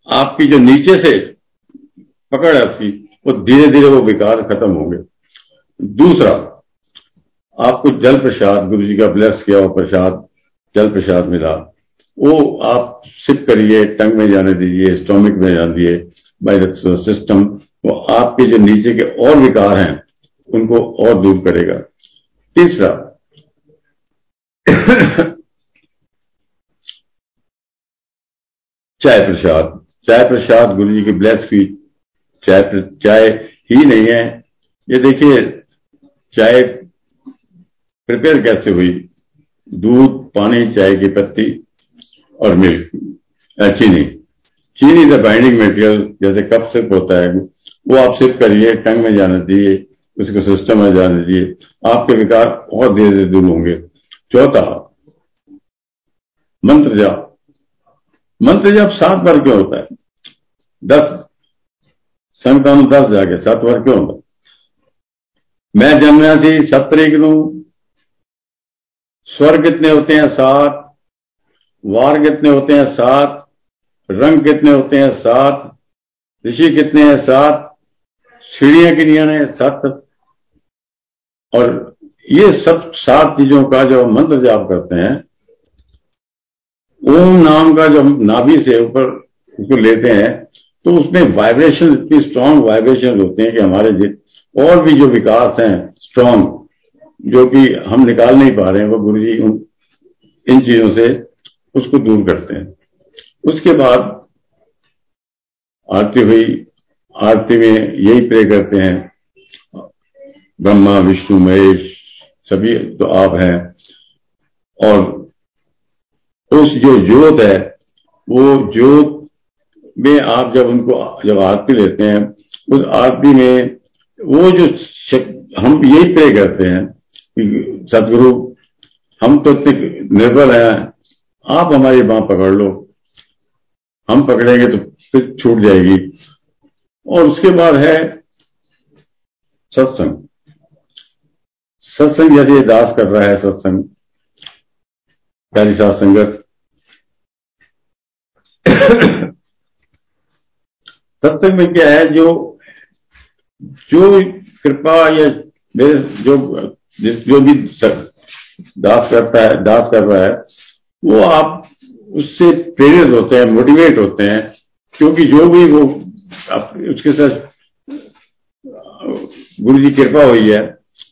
आपकी जो नीचे से पकड़ है उसकी, वो धीरे धीरे वो विकार खत्म होंगे दूसरा, आपको जल प्रसाद गुरु जी का ब्लेस किया हुआ प्रसाद, जल प्रसाद मिला। वो आप सिप करिए, टंग में जाने दीजिए, स्टोमिक में जाने दिए बाई सिस्टम वो आपके जो नीचे के और विकार हैं, उनको और दूर करेगा। तीसरा, चाय प्रसाद। चाय प्रसाद, गुरु जी की ब्लेस की चाय चाय ही नहीं है। ये देखिए, चाय प्रिपेयर कैसे हुई? दूध, पानी, चाय की पत्ती। और मिल्क चीनी. चीनी द बाइंडिंग मेटेरियल जैसे कप सिप होता है, वो आप सिर्फ़ करिए, टंग में जाने दिए उसको सिस्टम में जाने दिए आपके विकार बहुत धीरे धीरे दूर होंगे। चौथा, मंत्र जाप. मंत्र जाप सात बार क्यों होता है? दस. संतान दस जाके सात बार क्यों होता मैं जन्मया थी सत तरीक न स्वर कितने होते हैं? सात वार कितने होते हैं? सात। रंग कितने होते हैं? सात। ऋषि कितने हैं? सात। सीढ़ियाँ कितनी हैं? सात। और ये सब सात चीज़ों का जो मंत्र जाप करते हैं, ओम नाम का जो नाभि से ऊपर उसको लेते हैं तो उसमें वाइब्रेशन इतनी स्ट्रांग वाइब्रेशन होते हैं कि हमारे और भी जो विकास हैं स्ट्रांग जो कि हम निकाल नहीं पा रहे हैं, वो गुरु जी इन चीज़ों से उसको दूर करते हैं। उसके बाद आरती हुई, आरती में यही प्रे करते हैं, ब्रह्मा, विष्णु, महेश, सभी तो आप हैं। और उस जो ज्योत है, वो ज्योत में आप जब उनको, जब आरती लेते हैं, उस आरती में वो जो हम यही प्रे करते हैं कि सदगुरु हम तो निर्बल हैं आप हमारी बाह पकड़ लो। हम पकड़ेंगे तो फिर छूट जाएगी। और उसके बाद है सत्संग। सत्संग जैसे दास कर रहा है सत्संग, प्यारी सात संगत। सत्संग में क्या है, जो जो कृपा या मेरे, जो जो भी दास करता है, दास कर रहा है वो आप उससे प्रेरित होते हैं मोटिवेट होते हैं, क्योंकि जो भी वो उसके साथ गुरु जी कृपा हुई है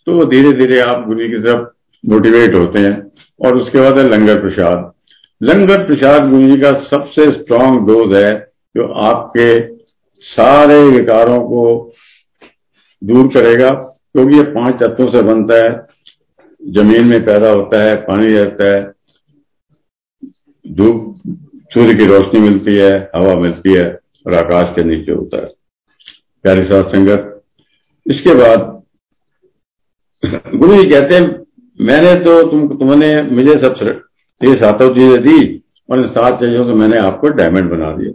तो वो धीरे धीरे आप गुरु जी की तरफ़ मोटिवेट होते हैं। और उसके बाद है लंगर प्रसाद। लंगर प्रसाद गुरु जी का सबसे स्ट्रांग डोज है, जो आपके सारे विकारों को दूर करेगा, क्योंकि ये पाँच तत्वों से बनता है। ज़मीन में पैदा होता है, पानी रहता है धूप, सूर्य की रोशनी मिलती है, हवा मिलती है और आकाश के नीचे होता है। प्यारी सात संगत, इसके बाद गुरु जी कहते हैं, मैंने तो तुम, तुमने मुझे सब ये सातों चीज़ें दी, और इन सात चीज़ों से मैंने आपको डायमंड बना दिया।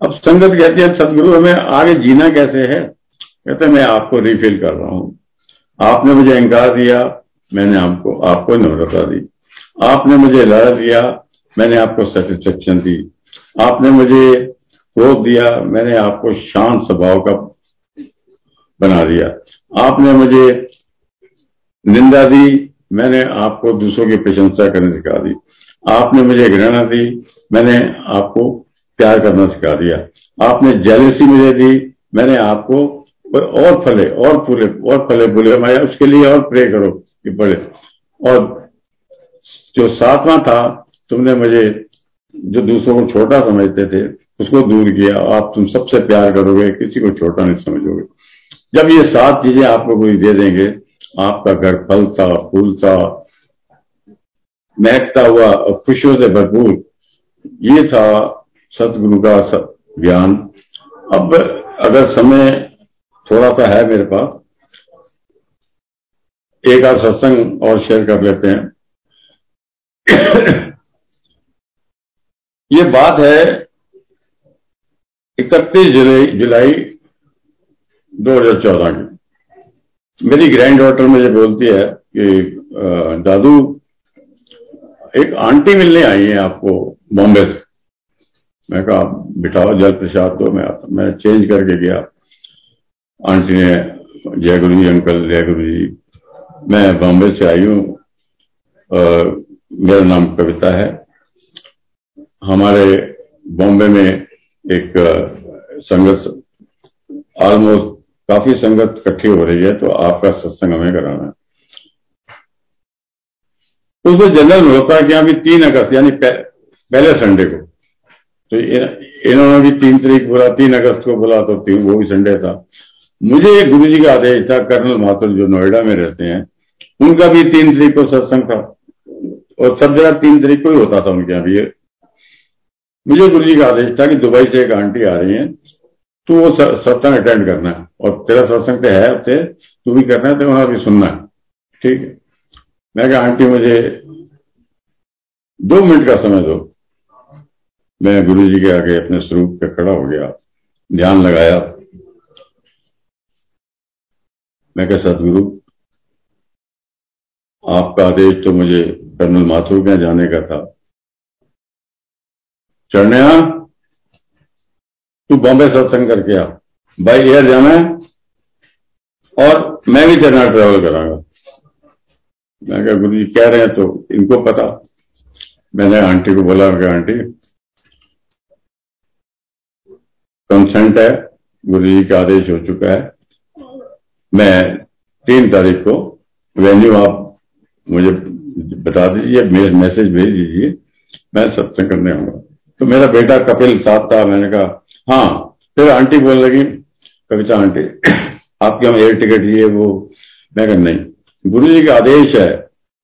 अब संगत कहती है, सदगुरु, हमें आगे जीना कैसे है? कहते मैं आपको रिफिल कर रहा हूँ। आपने मुझे इंकार दिया, मैंने आपको आपको नम्रता दी। आपने मुझे लड़ दिया मैंने आपको सेटिस्फेक्शन दी। आपने मुझे क्रोध दिया, मैंने आपको शांत स्वभाव का बना दिया। आपने मुझे निंदा दी, मैंने आपको दूसरों की प्रशंसा करने सिखा दी। आपने मुझे घृणा दी, मैंने आपको प्यार करना सिखा दिया। आपने जेलसी मुझे दी, मैंने आपको और फले, और फूले, और फले फूले, मैं उसके लिए और प्रे करो कि बढ़े और जो सातवां था तुमने मुझे जो दूसरों को छोटा समझते थे, उसको दूर किया। आप तुम सबसे प्यार करोगे, किसी को छोटा नहीं समझोगे। जब ये सात चीज़ें आपको कोई दे देंगे, आपका घर फलता, फूलता, महकता हुआ और खुशियों से भरपूर, ये था सतगुरु का ज्ञान। अब अगर समय थोड़ा सा है मेरे पास, एक आध सत्संग और शेयर कर लेते हैं। ये बात है इकतीस जुलाई जुलाई 2014 की। मेरी ग्रैंड डॉटर मुझे बोलती है कि दादू, एक आंटी मिलने आई है आपको बॉम्बे से। मैं कहा बिठाओ जल प्रसाद दो, मैं मैं चेंज करके गया। आंटी ने जय गुरु जी अंकल जय गुरु जी, मैं बॉम्बे से आई हूँ। मेरा नाम कविता है। हमारे बॉम्बे में एक संगत ऑलमोस्ट काफ़ी संगत इकट्ठी हो रही है तो आपका सत्संग हमें कराना है। तो उसमें जनरल होता है कि अभी तीन अगस्त, यानी पहले संडे को। तो इन्होंने भी तीन तारीख बोला, तीन अगस्त को बोला तो तीन, वो भी संडे था। मुझे गुरु जी का आदेश था, कर्नल माथुर जो नोएडा में रहते हैं, उनका भी तीन तारीख को सत्संग था। और सब जगह तीन तारीख को ही होता था उनके यहाँ भी। मुझे गुरु जी का आदेश था कि दुबई से एक आंटी आ रही है, तू वो सत्संग अटेंड करना है। और तेरा सत्संग तो है हफ़्ते तू भी करना है तो वहाँ भी सुनना ठीक है? मैं कहा, आंटी, मुझे दो मिनट का समय दो। मैं गुरु जी के आगे अपने स्वरूप पे खड़ा हो गया, ध्यान लगाया। मैं कहा, सतगुरु, आपका आदेश तो मुझे कर्नल माथुर के जाने का था। चढ़ने तू बॉम्बे सत्संग करके आ। बाई एयर जाना है। और मैं भी तेरे ट्रेवल करांगा मैं क्या गुरु जी, कह रहे हैं तो इनको पता। मैंने आंटी को बोला कि आंटी कंसेंट है। गुरु जी का आदेश हो चुका है। मैं तीन तारीख को वेन्यू आप मुझे बता दीजिए मैसेज भेज दीजिए। मैं सत्संग करने आऊँगा। तो मेरा बेटा कपिल साथ था, मैंने कहा हाँ। फिर आंटी बोल लगी, कविता आंटी, आपके हम एयर टिकट लिए वो। मैं कहा, नहीं। गुरु जी का आदेश है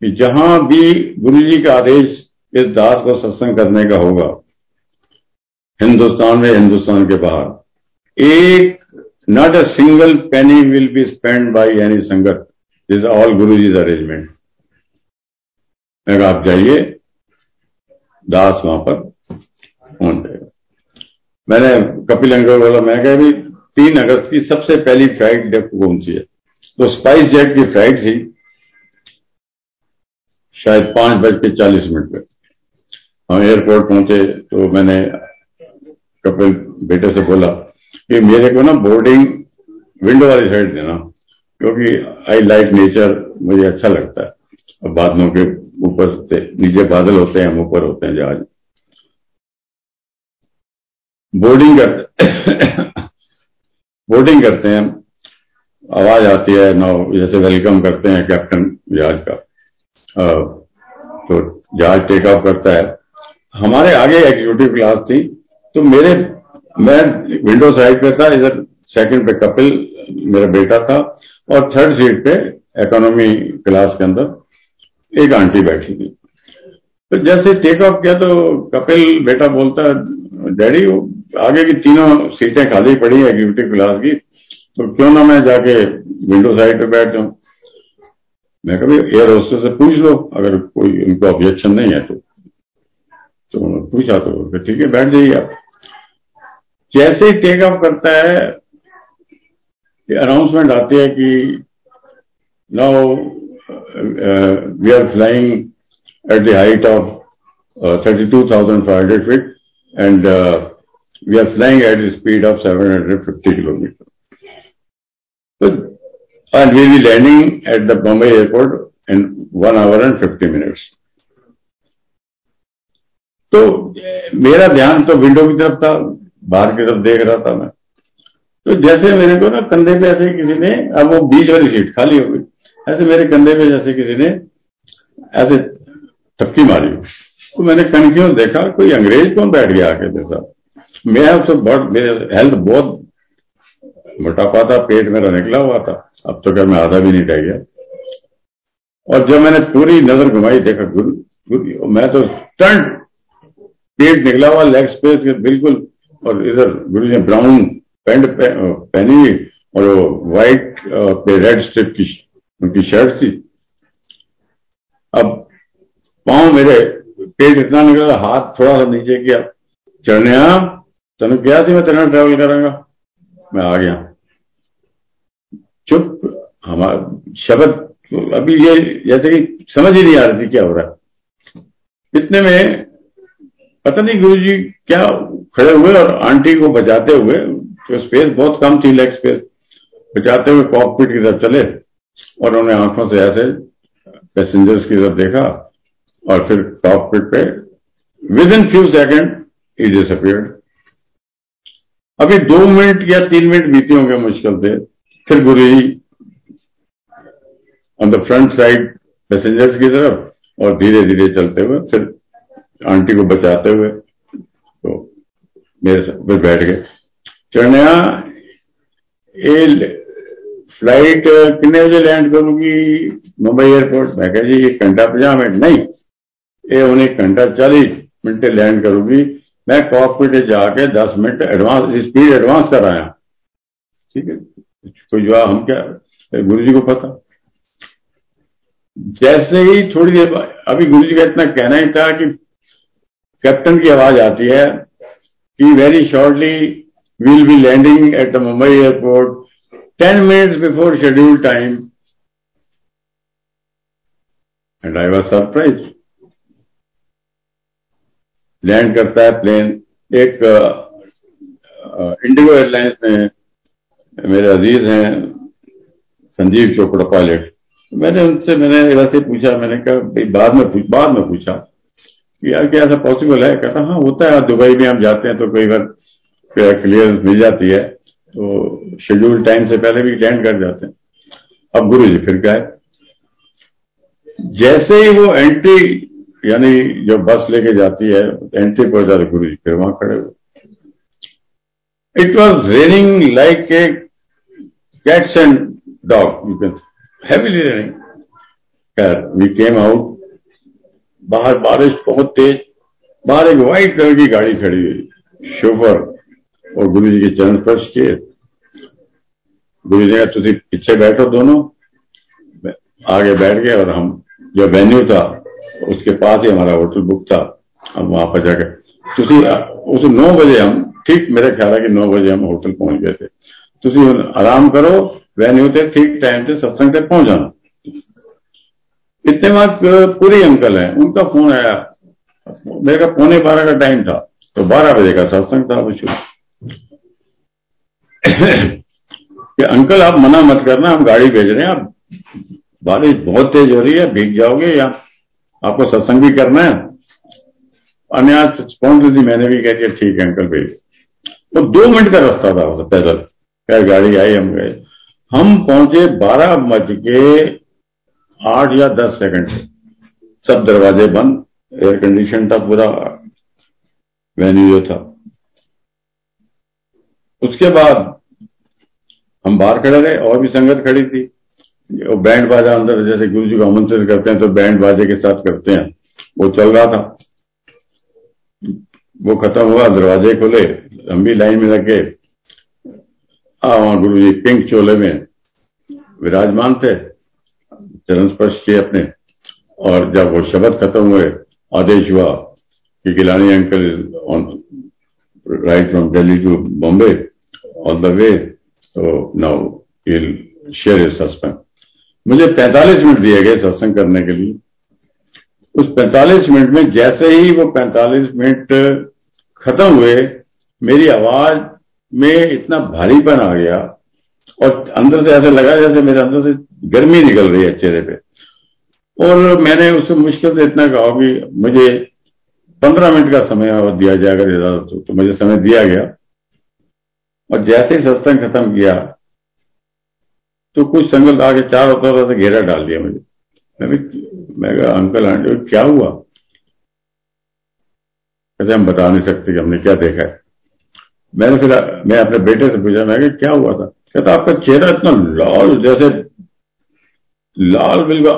कि जहाँ भी गुरु जी का आदेश इस दास को सत्संग करने का होगा, हिंदुस्तान में हिंदुस्तान के बाहर, एक not a single penny will be spend by any sangat this all Guru ji arrangement मैं आप जाइए, दास वहाँ पर मैंने कपिल अंग्रेज़ बोला, मैं कहा भी तीन अगस्त की सबसे पहली फ़्लाइट कौन सी है? तो स्पाइस जेट की फ़्लाइट थी, शायद पाँच बज के चालीस मिनट पे। हम एयरपोर्ट पहुँचे तो मैंने कपिल बेटे से बोला कि मेरे को ना बोर्डिंग विंडो वाली साइड देना, क्योंकि आई लाइक नेचर, मुझे अच्छा लगता है। बादलों के ऊपर नीचे बादल होते हैं, हम ऊपर होते हैं जहाज़। बोर्डिंग कर <coughs> बोर्डिंग करते हैं। आवाज़ आती है, नौ, जैसे वेलकम करते हैं कैप्टन जहाज़ का। तो जहाज़ टेक ऑफ़ करता है। हमारे आगे एग्जीक्यूटिव क्लास थी तो मेरे, मैं विंडो साइड पे था, इधर सेकंड पे कपिल, मेरा बेटा था, और थर्ड सीट पे इकोनॉमी क्लास के अंदर एक आंटी बैठी थी। तो जैसे टेक ऑफ़ किया तो कपिल बेटा बोलता डैडी आगे की तीनों सीटें खाली पड़ी है एग्जीक्यूटिव क्लास की तो क्यों ना मैं जाके विंडो साइड पे बैठ जाऊँ? मैं कभी एयर होस्टेस से पूछ लो, अगर कोई उनको ऑब्जेक्शन नहीं है तो। तो पूछा तो ठीक है, बैठ जाइए आप। जैसे ही टेक ऑफ़ करता है अनाउंसमेंट आती है कि now we are flying at the height of thirty two thousand five hundred feet and are flying at the speed of seven hundred fifty kilometre and we will be landing at the Bombay airport in one hour and 50 minutes. तो मेरा ध्यान तो window की तरफ़ था, बाहर की तरफ़ देख रहा था मैं। तो जैसे मेरे को ना, कंधे पे ऐसे किसी ने, अब वो बीच वाली सीट खाली हो गई। ऐसे मेरे कंधे पे जैसे किसी ने ऐसे थपकी मारी। तो मैंने कंफ्यूज देखा, कोई अंग्रेज़ कौन बैठ गया आके जैसा मैं उससे बहुत हेल्थ बहुत मोटापा था, पेट मेरा निकला हुआ था। अब तो क्या मैं आधा भी नहीं रह गया और जब मैंने पूरी नज़र घुमाई, देखा गुरु गुरु मैं तो स्टंट पेट निकला हुआ लेग स्पेस बिल्कुल। और इधर गुरु ने ब्राउन पैंट पहनी हुई, और वो व्हाइट पे रेड स्ट्रिप की, उनकी शर्ट थी। अब पाँव मेरे, पेट इतना निकला, हाथ थोड़ा सा नीचे किया। चढ़ने तेन क्या थी मैं तेना ट्रेवल करूँगा मैं आ गया। चुप। हमारा शब्द अभी ये जैसे कि समझ ही नहीं आ रही थी क्या हो रहा है। इतने में पता नहीं गुरु जी क्या खड़े हुए और आंटी को बचाते हुए तो स्पेस बहुत कम थी लेग स्पेस बचाते हुए कॉकपिट की तरफ़ चले और उन्होंने आँखों से ऐसे पैसेंजर्स की तरफ़ देखा और फिर कॉकपिट पे within few second it disappeared अभी दो मिनट या तीन मिनट बीते होंगे मुश्किल से फिर Guru ji on the front side passengers की तरफ़ और धीरे धीरे चलते हुए, फिर आंटी को बचाते हुए तो मेरे फिर बैठ गए। चढ़निया ये फ़्लाइट कितने बजे लैंड करूँगी? मुंबई एयरपोर्ट मैं कह जी, एक घंटा पचास मिनट। नहीं, ये उन्हें घंटा चालीस मिनट लैंड करूँगी। मैं कॉकपिट जाके दस मिनट एडवांस स्पीड एडवांस कर आया ठीक है? कोई जवाब हम क्या? गुरु जी को पता। जैसे ही थोड़ी देर अभी गुरु जी का इतना कहना ही था कि कैप्टन की आवाज़ आती है कि very shortly will be landing at the Mumbai airport ten minutes before schedule time and I was surprise land करता है प्लेन। एक इंडिगो एयरलाइंस में मेरे अज़ीज़ हैं संजीव चोपड़ा पायलट। मैंने उनसे मैंने वैसे पूछा मैंने कहा भाई बाद में पूछ, बाद में पूछा। कि यार क्या ऐसा पॉसिबल है? कहता हाँ होता है दुबई में हम जाते हैं तो कई बार क्लियरेंस मिल जाती है। तो शेड्यूल टाइम से पहले भी लैंड कर जाते हैं। अब गुरु जी फिर गए। जैसे ही वो एंट्री यानी जो बस लेके जाती है एंट्री पर जाते गुरु जी फिर वहाँ खड़े हुए। It was raining like a cats and dog, you can heavily raining. We came out, बाहर बारिश बहुत तेज। बाहर एक व्हाइट कलर की गाड़ी खड़ी हुई। शोफर और गुरु जी के चरण स्पर्श किए। गुरु जी ने तुम पीछे बैठो दोनों। आगे बैठ गए और हम जो वेन्यू था उसके पास ही हमारा होटल बुक था, हम वहाँ पर जाकर तुम उस नौ बजे हम, ठीक मेरे ख्याल है कि नौ बजे हम होटल पहुँच गए थे। तुम आराम करो वेन्यू थे ठीक टाइम से सत्संग तक पहुँच जाना। इतने बाद पूरी अंकल है, उनका फ़ोन आया। मेरे का पौने बारह का टाइम था तो बारह बजे का सत्संग था वो कि अंकल आप मना मत करना हम गाड़ी भेज रहे हैं, आप बारिश बहुत तेज हो रही है, भीग जाओगे या आपको सत्संग भी करना है। अन्य थी मैंने भी कह दिया, ठीक है, अंकल भेज तो दो मिनट का रास्ता था पैदल। खैर, गाड़ी आई, हम गए। हम पहुँचे बारह बज के आठ या दस सेकंड सब दरवाजे बंद एयर कंडीशन था पूरा वेन्यू जो था। उसके बाद हम बाहर खड़े रहे, और भी संगत खड़ी थी। वो बैंड बाजा अंदर, जैसे गुरु जी को आमंत्रित करते हैं तो बैंड बाजे के साथ करते हैं। वो चल रहा था। वो खत्म हुआ, दरवाजे खुले, लंबी लाइन में लगे। वहाँ गुरु जी पिंक चोले में विराजमान थे, चरण स्पर्श किए अपने। और जब वो शब्द खत्म हुए, आदेश हुआ कि Gilani uncle on right from Delhi to Bombay on the way तो नाउ शेयर सस्पेंड मुझे 45 मिनट दिए गए सत्संग करने के लिए। उस 45 मिनट में जैसे ही वो 45 मिनट खत्म हुए, मेरी आवाज़ में इतना भारीपन आ गया और अंदर से ऐसे लगा जैसे मेरे अंदर से गर्मी निकल रही है चेहरे पे। और मैंने उससे मुश्किल से इतना कहा कि मुझे पंद्रह मिनट का समय दिया जाएगा तो मुझे समय दिया गया। और जैसे ही सत्संग खत्म किया तो कुछ संगत आगे चार तरह से घेरा डाल दिया मुझे। मैं भी, मैं कहा, अंकल, आंटी, क्या हुआ? कैसे हम बता नहीं सकते कि हमने क्या देखा है। मैंने फिर, मैं अपने बेटे से पूछा, मैं क्या हुआ था? कहता आपका चेहरा इतना लाल, जैसे लाल बिल्कुल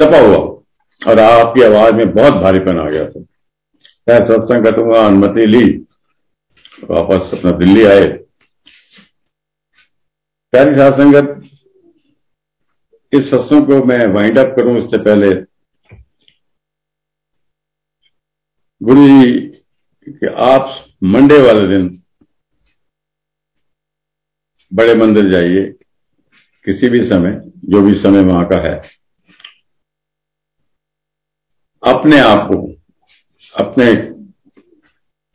तपा हुआ और आपकी आवाज़ में बहुत भारीपन आ गया था। मैं सत्संग करूँगा अनुमति ली। वापस अपना दिल्ली आए। प्यारी सात संगत, इस सत्संग को मैं वाइंड अप करूँ इससे पहले। गुरु जी, कि आप मंडे वाले दिन बड़े मंदिर जाइए, किसी भी समय, जो भी समय वहाँ का है। अपने आप को, अपने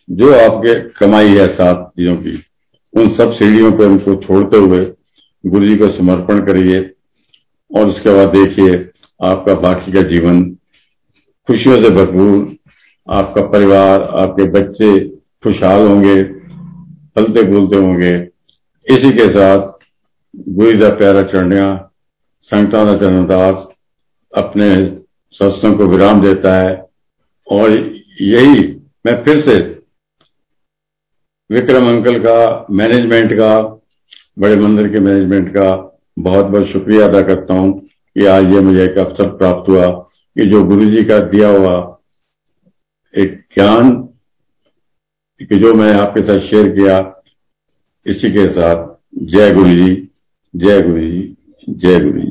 जो आपके कमाई है सात चीज़ों की, उन सब सीढ़ियों पर उनको छोड़ते हुए गुरु जी को समर्पण करिए और उसके बाद देखिए आपका बाकी का जीवन। खुशियों से भरपूर। आपका परिवार, आपके बच्चे खुशहाल होंगे, फलते फूलते होंगे। इसी के साथ गुरु का प्यारा चढ़निया संगता का चरणदास अपने सत्संग को विराम देता है और यही मैं फिर से विक्रम अंकल का मैनेजमेंट का बड़े मंदिर के मैनेजमेंट का बहुत बहुत शुक्रिया अदा करता हूँ कि आज ये मुझे एक अवसर प्राप्त हुआ कि जो गुरु जी का दिया हुआ एक ज्ञान कि जो मैं आपके साथ शेयर किया, इसी के साथ जय गुरु जी जय गुरु जी जय गुरु जी